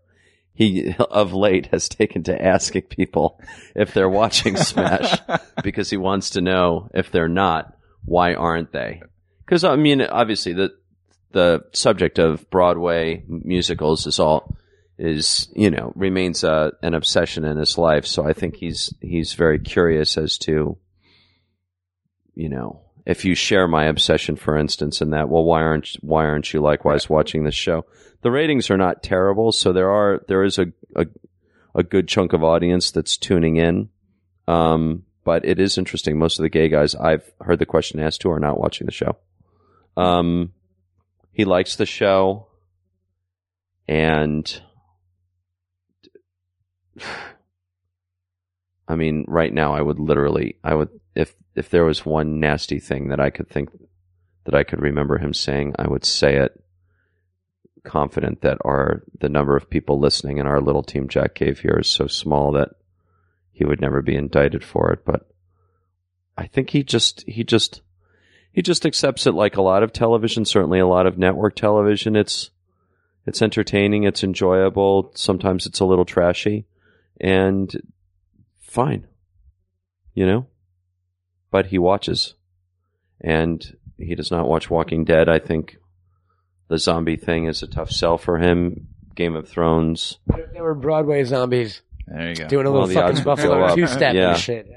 He of late has taken to asking people if they're watching Smash because he wants to know if they're not, why aren't they? Because I mean, obviously the the subject of Broadway musicals is all is you know remains uh, an obsession in his life. So I think he's he's very curious as to you know if you share my obsession, for instance, in that well, why aren't why aren't you likewise watching this show? The ratings are not terrible, so there are there is a a, a good chunk of audience that's tuning in. Um, but it is interesting. Most of the gay guys I've heard the question asked to are not watching the show. Um, he likes the show, and I mean, right now, I would literally, I would, if if there was one nasty thing that I could think that I could remember him saying, I would say it, confident that our the number of people listening in our little team Jack Cave here is so small that he would never be indicted for it. But I think he just he just he just accepts it like a lot of television, certainly a lot of network television. It's it's entertaining, it's enjoyable. Sometimes it's a little trashy, and fine, you know. But he watches, and he does not watch Walking Dead. I think the zombie thing is a tough sell for him. Game of Thrones. They were Broadway zombies There you go. doing a little the odds fucking Buffalo up. two step Yeah. and shit.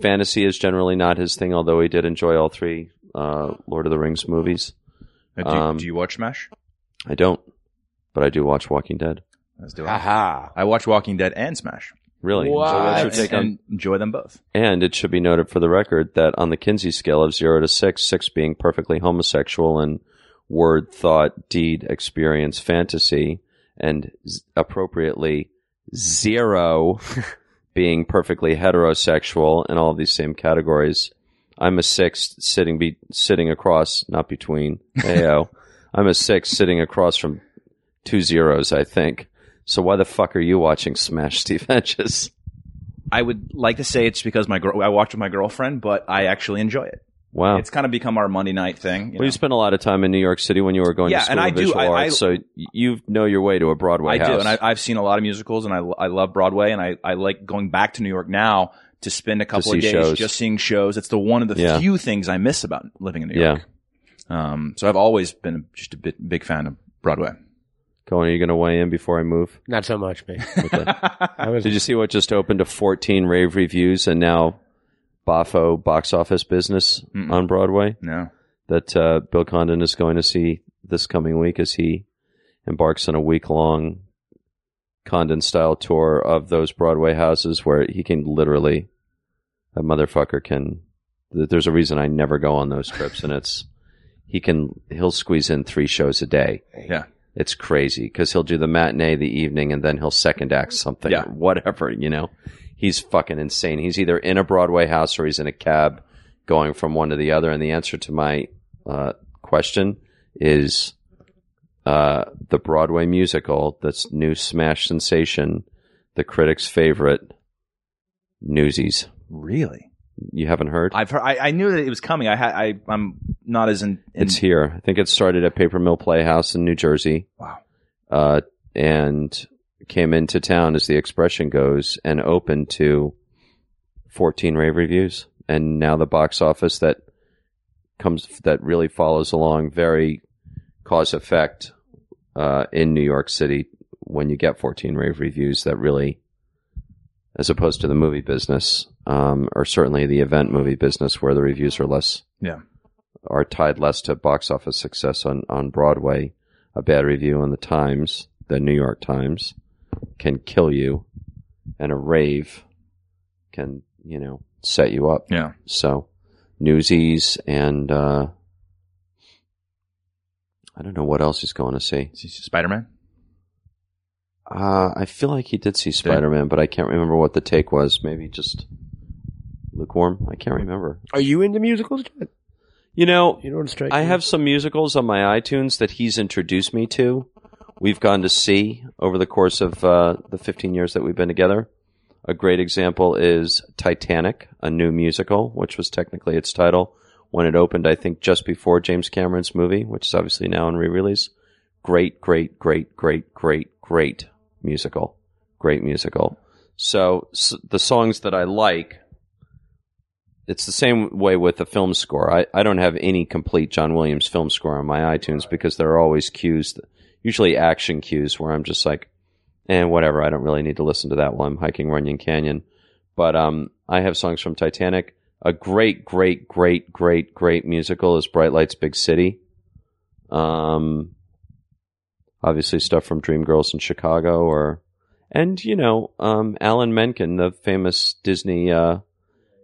Fantasy is generally not his thing, although he did enjoy all three uh, Lord of the Rings movies. Uh, do, Um, do you watch Smash? I don't, but I do watch Walking Dead. Let's do it. Aha. I watch Walking Dead and Smash. Really? What? So what's your And- on- enjoy them both. And it should be noted for the record that on the Kinsey scale of zero to six, six being perfectly homosexual and word, thought, deed, experience, fantasy, and z- appropriately zero being perfectly heterosexual in all of these same categories. I'm a six sitting be sitting across, not between. Ayo. I'm a six sitting across from two zeros, I think. So why the fuck are you watching Smash Steve Hedges? I would like to say it's because my girl, I watch with my girlfriend, but I actually enjoy it. Wow. It's kind of become our Monday night thing. You Well, you spent a lot of time in New York City when you were going Yeah, to school and I do. I- I- so you know your way to a Broadway I house. do, and I, I've seen a lot of musicals, and I, I love Broadway, and I, I like going back to New York now to spend a couple of days shows. just seeing shows. It's the one of the Yeah. few things I miss about living in New Yeah. York. Um, so I've always been just a bit big fan of Broadway. Cohen, are you going to weigh in before I move? Not so much, man. Okay. Was Did you see what just opened to 14 rave reviews and now Boffo box office business Mm-mm. on Broadway no, that uh, Bill Condon is going to see this coming week as he embarks on a week long Condon style tour of those Broadway houses where he can literally, that motherfucker can, there's a reason I never go on those trips and it's, he can, he'll squeeze in three shows a day. yeah, It's crazy because he'll do the matinee, the evening, and then he'll second act something, Yeah. whatever, you know. He's fucking insane. He's either in a Broadway house or he's in a cab going from one to the other. And the answer to my uh, question is uh, the Broadway musical that's new smash sensation, the critics' favorite, Newsies. really. You haven't heard? I've heard. I, I knew that it was coming. I had. I, I'm not as in. in it's here. I think it started at Paper Mill Playhouse in New Jersey. wow. uh, and came into town, as the expression goes, and opened to 14 rave reviews. And now the box office that comes that really follows along very cause effect uh, in New York City when you get 14 rave reviews that really, as opposed to the movie business, um, or certainly the event movie business where the reviews are less Yeah. are tied less to box office success on, on Broadway. A bad review in the Times, the New York Times, can kill you, and a rave can, you know, set you up. Yeah. So, Newsies and uh, I don't know what else he's going to see. Spider Man. Uh, I feel like he did see Spider Man, but I can't remember what the take was. Maybe just lukewarm. I can't remember. Are you into musicals? You know, You know what strikes I me? have some musicals on my iTunes that he's introduced me to. We've gone to see over the course of uh, the 15 years that we've been together. A great example is Titanic, a new musical, which was technically its title when it opened, I think, just before James Cameron's movie, which is obviously now in re release. Great, great, great, great, great, great musical. Great musical. So s- the songs that I like it's the same way with the film score. I, I don't have any complete John Williams film score on my iTunes because there are always cues, usually action cues, where I'm just like, and whatever. I don't really need to listen to that while I'm hiking Runyon Canyon. But um, I have songs from Titanic. A great, great, great, great, great musical is Bright Lights Big City. Um, obviously stuff from Dreamgirls in Chicago, or and you know, um, Alan Menken, the famous Disney. Uh,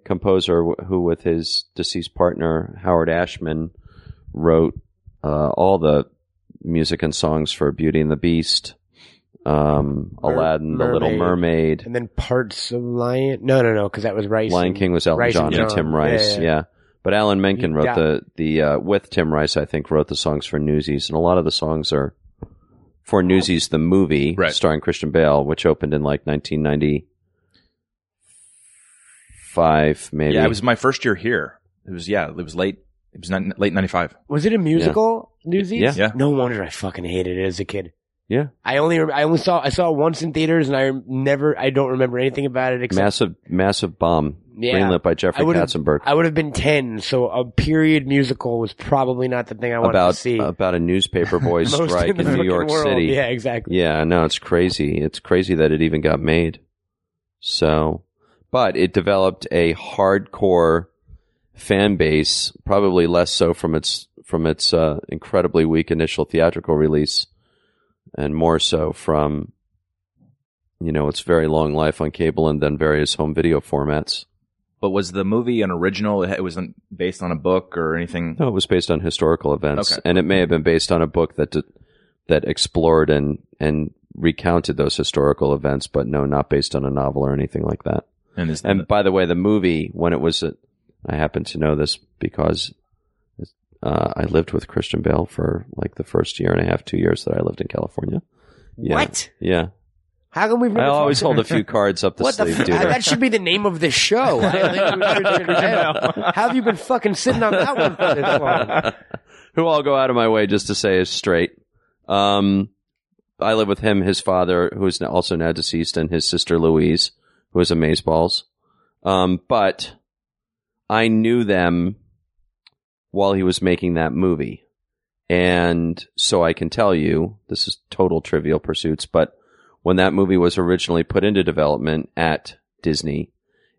composer who, with his deceased partner Howard Ashman, wrote uh, all the music and songs for Beauty and the Beast, um, Mer- Aladdin, The Little Mermaid. Mermaid, and then parts of Lion. No, no, no, because that was Rice. Lion King was Elton Rice John and John. Tim Rice. Yeah, Yeah, yeah. but Alan Menken wrote doubt- the the uh, with Tim Rice. I think wrote the songs for Newsies, and a lot of the songs are for Newsies the movie, Right. starring Christian Bale, which opened in like 1995, maybe. Yeah, it was my first year here. It was yeah, it was late. It was ni- late '95. Was it a musical? Newsies? Yeah. Yeah. No wonder I fucking hated it as a kid. Yeah. I only I only saw I saw it once in theaters and I never I don't remember anything about it except massive, massive bomb. Yeah. Greenlit by I Jeffrey would've- Katzenberg. I would have been ten, so a period musical was probably not the thing I wanted about to see. about a newspaper boys Most strike the in New fucking York world. City. Yeah, exactly. Yeah, no, it's crazy. It's crazy that it even got made. So, but it developed a hardcore fan base, probably less so from its from its uh, incredibly weak initial theatrical release, and more so from you know its very long life on cable and then various home video formats. But was the movie an original? It wasn't based on a book or anything. No, it was based on historical events, Okay. and it may have been based on a book that did, that explored and and recounted those historical events, but no, not based on a novel or anything like that. And And by the way, the movie when it was, uh, I happen to know this because uh, I lived with Christian Bale for like the first year and a half, two years that I lived in California. Yeah. What? Yeah, How can we've I always hold a few cards up the What the sleeve, f- dude. that should be the name of the show. How have you been fucking sitting on that one for this long? who I'll go out of my way just to say is straight. Um, I live with him, his father, who is also now deceased, and his sister Louise, who is amazeballs. Um, but I knew them while he was making that movie. And so I can tell you, this is total trivial pursuits, but when that movie was originally put into development at Disney,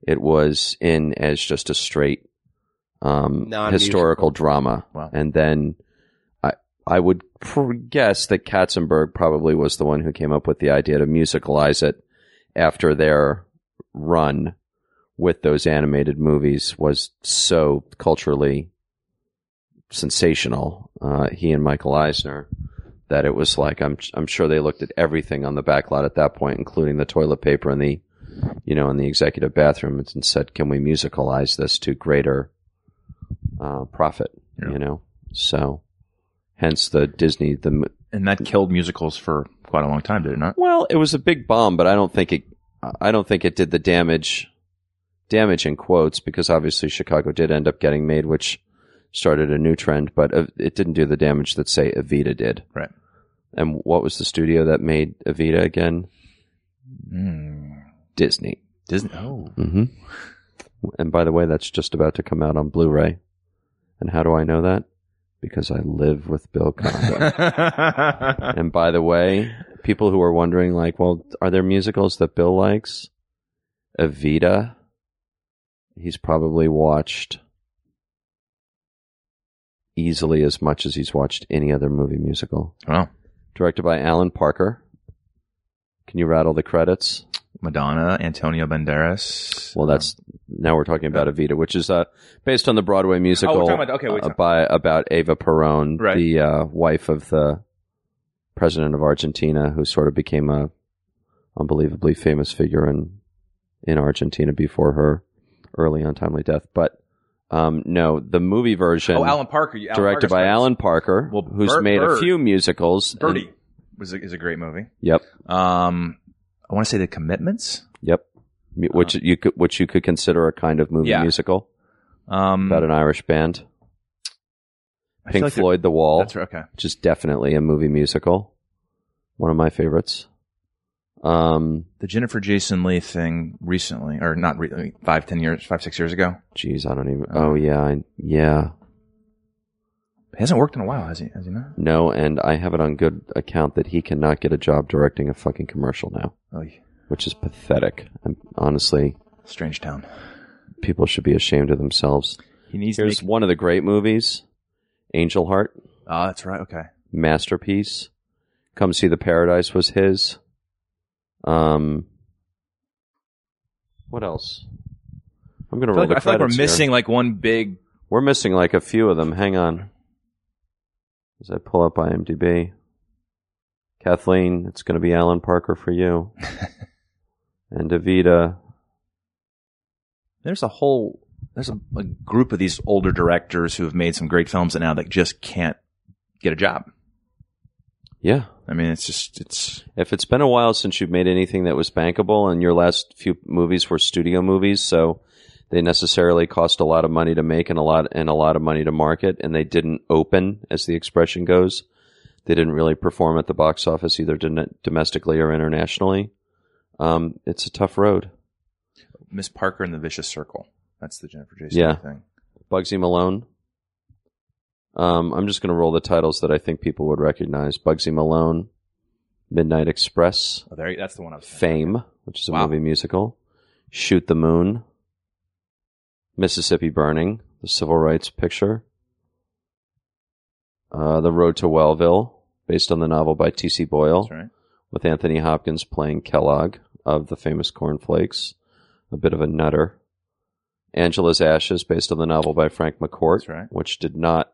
it was in as just a straight um, historical drama. Wow. And then I I would guess that Katzenberg probably was the one who came up with the idea to musicalize it after their run with those animated movies was so culturally sensational. Uh, he and Michael Eisner that it was like I'm I'm sure they looked at everything on the back lot at that point, including the toilet paper and the you know in the executive bathroom, and said, "Can we musicalize this to greater uh, profit?" Yeah. You know, so hence the Disney the and that killed musicals for quite a long time, did it not? well, it was a big bomb, but I don't think it. I don't think it did the damage. Damage in quotes because obviously Chicago did end up getting made, which started a new trend, but uh, it didn't do the damage that say Evita did. Right. And what was the studio that made Evita again? Mm. Disney. Disney. Oh, hmm And by the way, that's just about to come out on Blu-ray. And how do I know that? Because I live with Bill Condon. and by the way, people who are wondering, like, well, are there musicals that Bill likes? Evita. He's probably watched easily as much as he's watched any other movie musical. wow. Directed by Alan Parker. Can you rattle the credits? Madonna, Antonio Banderas. Well, that's now we're talking about Evita, which is uh, based on the Broadway musical Oh, about- okay, uh, by about Eva Perón, Right. the uh, wife of the president of Argentina, who sort of became a unbelievably famous figure in in Argentina before her early untimely death. But um, no, the movie version, oh, Alan Parker. Alan directed Parker's by. Alan Parker, Well, who's Bert- made a few musicals. and- Birdy was a, is a great movie. yep, Um, I want to say the Commitments. yep. Which you could, which you could consider a kind of movie. Yeah. musical Um, about an Irish band. Pink like Floyd, The Wall, That's right. Okay. which is definitely a movie musical. One of my favorites. Um, The Jennifer Jason Lee thing recently, or not re- five, ten years, five, six years ago. Jeez, I don't even. Oh yeah, I, yeah. He hasn't worked in a while, has he? Has he not? No, and I have it on good account that he cannot get a job directing a fucking commercial now, Oh, yeah. which is pathetic. And honestly, Strange Town. people should be ashamed of themselves. He needs to Here's make. one of the great movies, Angel Heart, Oh, that's right. Okay. masterpiece. Come see the Paradise was his. Um, what else? I'm gonna I feel roll like, I feel like we're here. missing like one big. We're missing like a few of them. Hang on. As I pull up IMDb. Kathleen, it's going to be Alan Parker for you. and Davida, There's a whole there's a, a group of these older directors who have made some great films and now that just can't get a job. yeah. I mean, it's just it's If it's been a while since you've made anything that was bankable, and your last few movies were studio movies, so they necessarily cost a lot of money to make and a lot and a lot of money to market, and they didn't open, as the expression goes. They didn't really perform at the box office either domestically or internationally. Um, it's a tough road. Miss Parker and the Vicious Circle. That's the Jennifer Jason Yeah. thing. Bugsy Malone. Um, I'm just going to roll the titles that I think people would recognize: Bugsy Malone, Midnight Express, Oh, there, that's the one I was thinking. Fame, which is a Wow. movie musical, Shoot the Moon, Mississippi Burning, the civil rights picture, uh, The Road to Wellville, based on the novel by T.C. Boyle, That's right. with Anthony Hopkins playing Kellogg of the famous Cornflakes, a bit of a nutter. Angela's Ashes, based on the novel by Frank McCourt, right. which did not,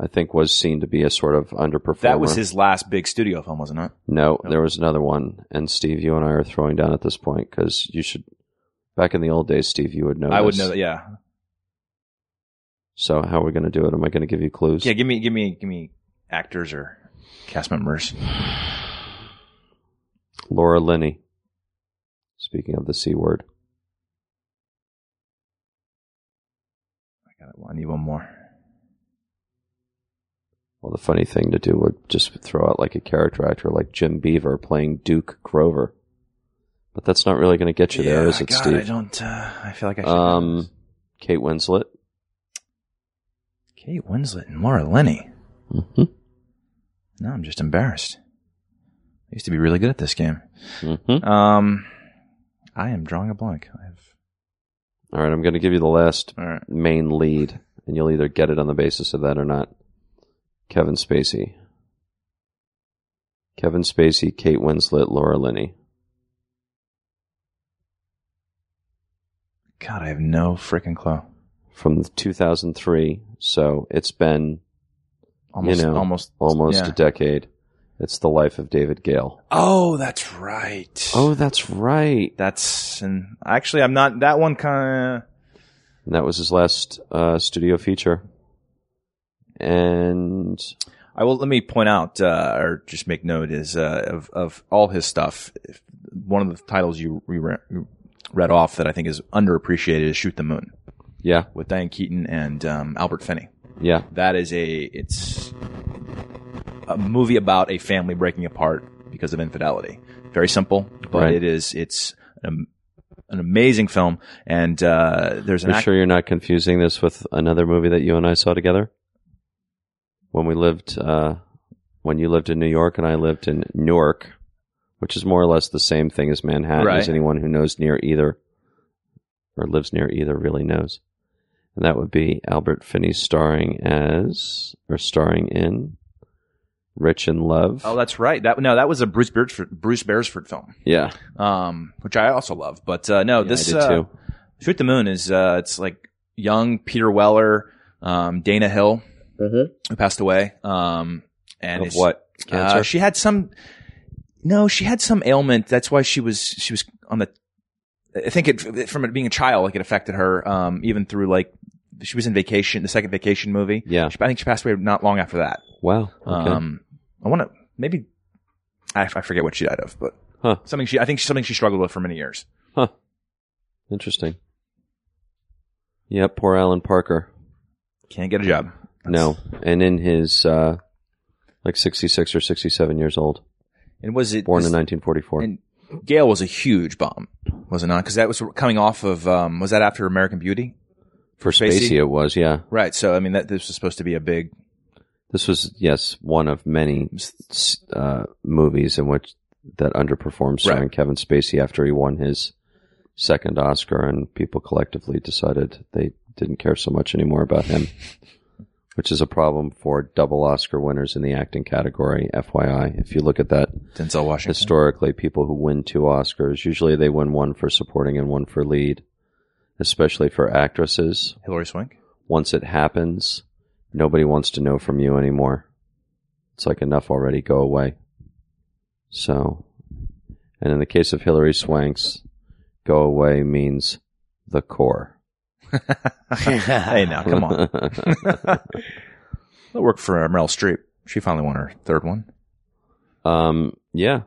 I think, was seen to be a sort of underperformer. That was his last big studio film, wasn't it? No, No. there was another one. And Steve, you and I are throwing down at this point because you should. Back in the old days, Steve, you would know. I would know that. Yeah. So how are we going to do it? Am I going to give you clues? Yeah. Give me, give me, give me actors or cast members. Laura Linney. Speaking of the C word, I got it. I need one more. Well, the funny thing to do would just throw out like a character actor like Jim Beaver playing Duke Grover, but that's not really going to get you there, is it, God, Steve? I don't. Uh, I feel like I should. Um. Kate Winslet. Kate Winslet and Laura Linney. hmm No, I'm just embarrassed. I used to be really good at this game. hmm Um, I am drawing a blank. I've, All right, I'm going to give you the last right. main lead, and you'll either get it on the basis of that or not. Kevin Spacey. Kevin Spacey, Kate Winslet, Laura Linney. God, I have no freaking clue. From 2003, so it's been Almost, know, almost, almost yeah. a decade. It's the life of David Gale. Oh, that's right. Oh, that's right. that's and actually, I'm not that one kind of. That was his last uh, studio feature. And I will let me point out uh, or just make note is uh, of of all his stuff. if- One of the titles you re- read off that I think is underappreciated is "Shoot the Moon" yeah, with Diane Keaton and um, Albert Finney. yeah, That is a it's a movie about a family breaking apart because of infidelity. Very simple, but Right. it is it's an, an amazing film. And uh, there's an Are you act- sure you're not confusing this with another movie that you and I saw together? When we lived, uh, when you lived in New York and I lived in Newark, which is more or less the same thing as Manhattan, Right. as anyone who knows near either or lives near either really knows. And that would be Albert Finney starring as, or starring in, Rich in Love. Oh, that's right. That no, that was a Bruce Beresford, Bruce Beresford film, yeah. um, which I also love. But uh, no, Yeah, this uh. Shoot the Moon is uh, it's like young Peter Weller, um, Dana Hill, who passed away. Um, and Of what? Cancer? Uh, she had some. No, she had some ailment. That's why she was she was on the. I think it from it being a child, like it affected her. Um, even through like she was in Vacation, the second Vacation movie. Yeah. She, I think she passed away not long after that. Wow. Okay. Um, I want to maybe. I, I forget what she died of, but Huh. something she I think something she struggled with for many years. Huh. Interesting. Yep, poor Alan Parker. Can't get a job. No, and in his uh, like sixty-six or sixty-seven years old, And was it born in nineteen forty-four. And Gale was a huge bomb, was it not? Because that was coming off of um, was that after American Beauty? For Spacey? Spacey, it was yeah. Right. So I mean that this was supposed to be a big This was yes one of many uh, movies in which that underperformed starring Right. Kevin Spacey after he won his second Oscar, and people collectively decided they didn't care so much anymore about him, which is a problem for double Oscar winners in the acting category. FYI, if you look at that Denzel Washington. historically people who win two Oscars, usually they win one for supporting and one for lead, especially for actresses. Hilary Swank. Once it happens, nobody wants to know from you anymore. It's like enough already, go away. So, and in the case of Hilary Swanks, go away means the core. hey, now come on. That worked for uh, Meryl Streep. She finally won her third one. um, yeah,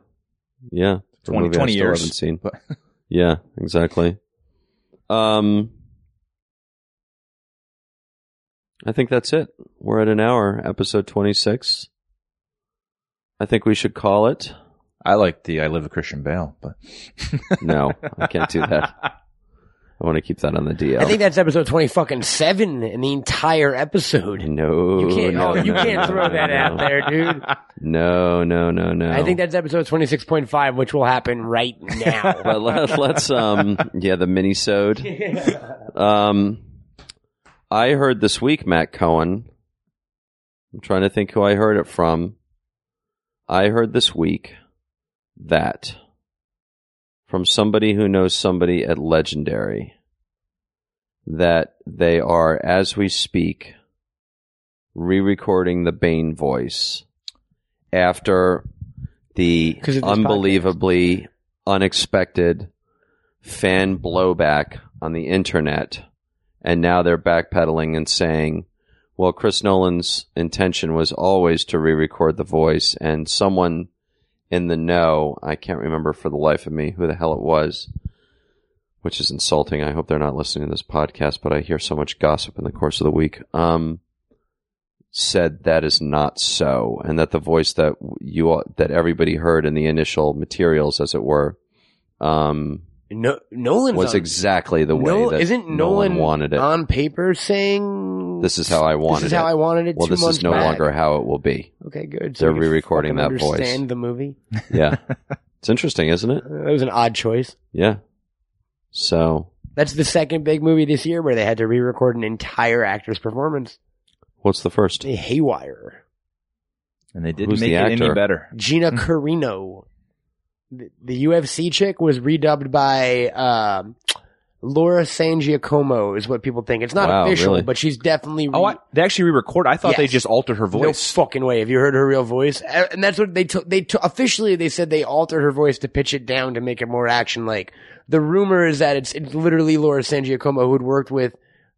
yeah. For a 20 movie I 20 years. haven't seen. But Yeah, exactly. Um, I think that's it. We're at an hour, episode 26. I think we should call it. I like the I Live with Christian Bale, but No, I can't do that. I want to keep that on the DL. I think that's episode twenty fucking seven in the entire episode. no, You can't. no, oh, you no, can't no, throw no, that out there, dude. No, no, no, no. I think that's episode twenty six point five, which will happen right now. But let, let's, um, yeah, the mini-sode. Um, I heard this week, Matt Cohen. I'm trying to think who I heard it from. I heard this week that from somebody who knows somebody at Legendary that they are, as we speak, re-recording the Bane voice after the unbelievably unexpected fan blowback on the internet, and now they're backpedaling and saying, well, Chris Nolan's intention was always to re-record the voice, and someone in the know, I can't remember for the life of me who the hell it was, which is insulting. I hope they're not listening to this podcast, but I hear so much gossip in the course of the week. Um, said that is not so, and that the voice that you that everybody heard in the initial materials, as it were, um, no, Nolan's was on, exactly the way No- that isn't Nolan Nolan wanted it. on paper saying this is how I wanted it. this is it. how I wanted it. well, two this is no back. longer how it will be. Okay, good. They're we can re-recording fucking that voice. Understand the movie. Yeah, it's interesting, isn't it? That was an odd choice. Yeah. So, That's the second big movie this year where they had to re-record an entire actor's performance. what's the first? Haywire. and they didn't Who's make the it any better. Gina Carano. The, the UFC chick was redubbed by um, Laura San Giacomo, is what people think. It's not Wow, official, really? but she's definitely. Re- Oh, I, they actually re-recorded. I thought they just altered her voice. no fucking way. Have you heard her real voice? Uh, And that's what they took. They took officially. They said they altered her voice to pitch it down to make it more action like. The rumor is that it's it's literally Laura San Giacomo who had worked with.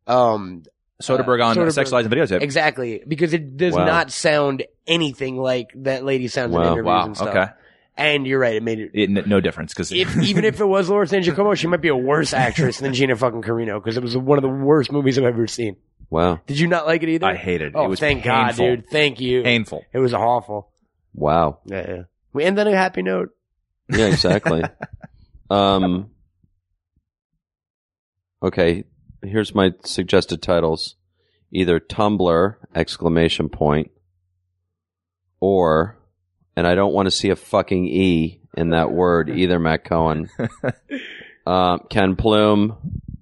Um, Soderbergh on Soderbergh. Sex Lies and Videotape. exactly because it does Wow. not sound anything like that lady sounds in Wow. interviews Wow. and stuff. Okay. And you're right. It made it. It, n- no difference because If, even if it was Laura San Giacomo, she might be a worse actress than Gina fucking Carano because it was one of the worst movies I've ever seen. Wow. Did you not like it either? I hated it. Oh, it was thank God, dude. Thank you. Painful. It was awful. Wow. Yeah, yeah. We end on a happy note. Yeah, exactly. um, okay, here's my suggested titles: either Tumblr exclamation point, or, and I don't want to see a fucking e in that word either. Matt Cohen, um, Ken Plume.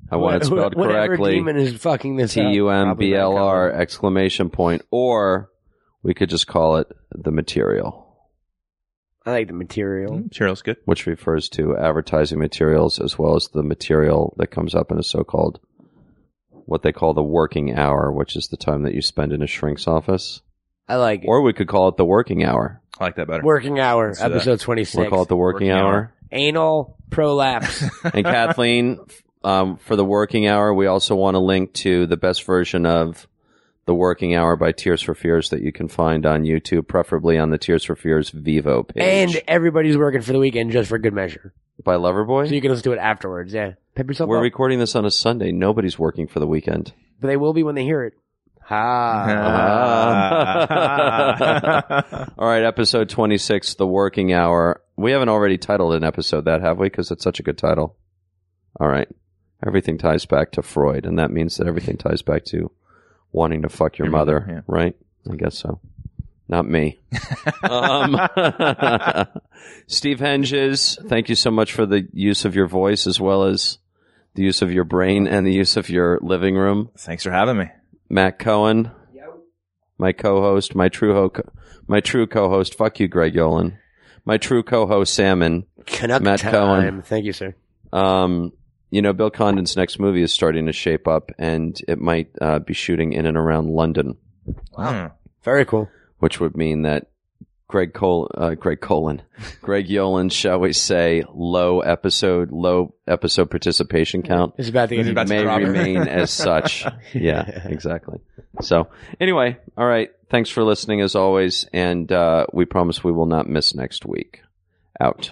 I want it spelled Whatever correctly. demon is fucking this T up, U M probably B Matt L R Cohen. exclamation point, or we could just call it the material. I like the material. Mm, Material's good. which refers to advertising materials as well as the material that comes up in a so-called what they call the working hour, which is the time that you spend in a shrink's office. I like it. Or we could call it the working hour. I like that better. Working hour, Let's do that. episode 26. We'll call it the working, Working hour. hour. Anal prolapse. and Kathleen, um, for the working hour, we also want to link to the best version of the working hour by Tears for Fears that you can find on YouTube, preferably on the Tears for Fears Vevo page. and everybody's working for the weekend just for good measure. by Loverboy. So you can listen to it afterwards. Yeah. Pep yourself We're up. recording this on a Sunday. Nobody's working for the weekend. but they will be when they hear it. Ha. All right, episode 26, The Working Hour. We haven't already titled an episode that, have we? Because it's such a good title. All right. Everything ties back to Freud, and that means that everything ties back to wanting to fuck your, mother, yeah. right? I guess so. Not me. um, Steve Hedges, thank you so much for the use of your voice as well as the use of your brain and the use of your living room. Thanks for having me. Matt Cohen, my co-host, my true ho- my true co-host. Fuck you, Greg Yolen. My true co-host, Salmon. Canuck Matt time. Cohen. Thank you, sir. Um, you know, Bill Condon's next movie is starting to shape up, and it might uh, be shooting in and around London, Hmm. Very cool. which would mean that Greg Col, uh, Greg Colin, Greg Yolen, shall we say, low episode, low episode participation count It's about get about may remain as such. Yeah, exactly. So anyway, all right. Thanks for listening as always. And, uh, we promise we will not miss next week. Out.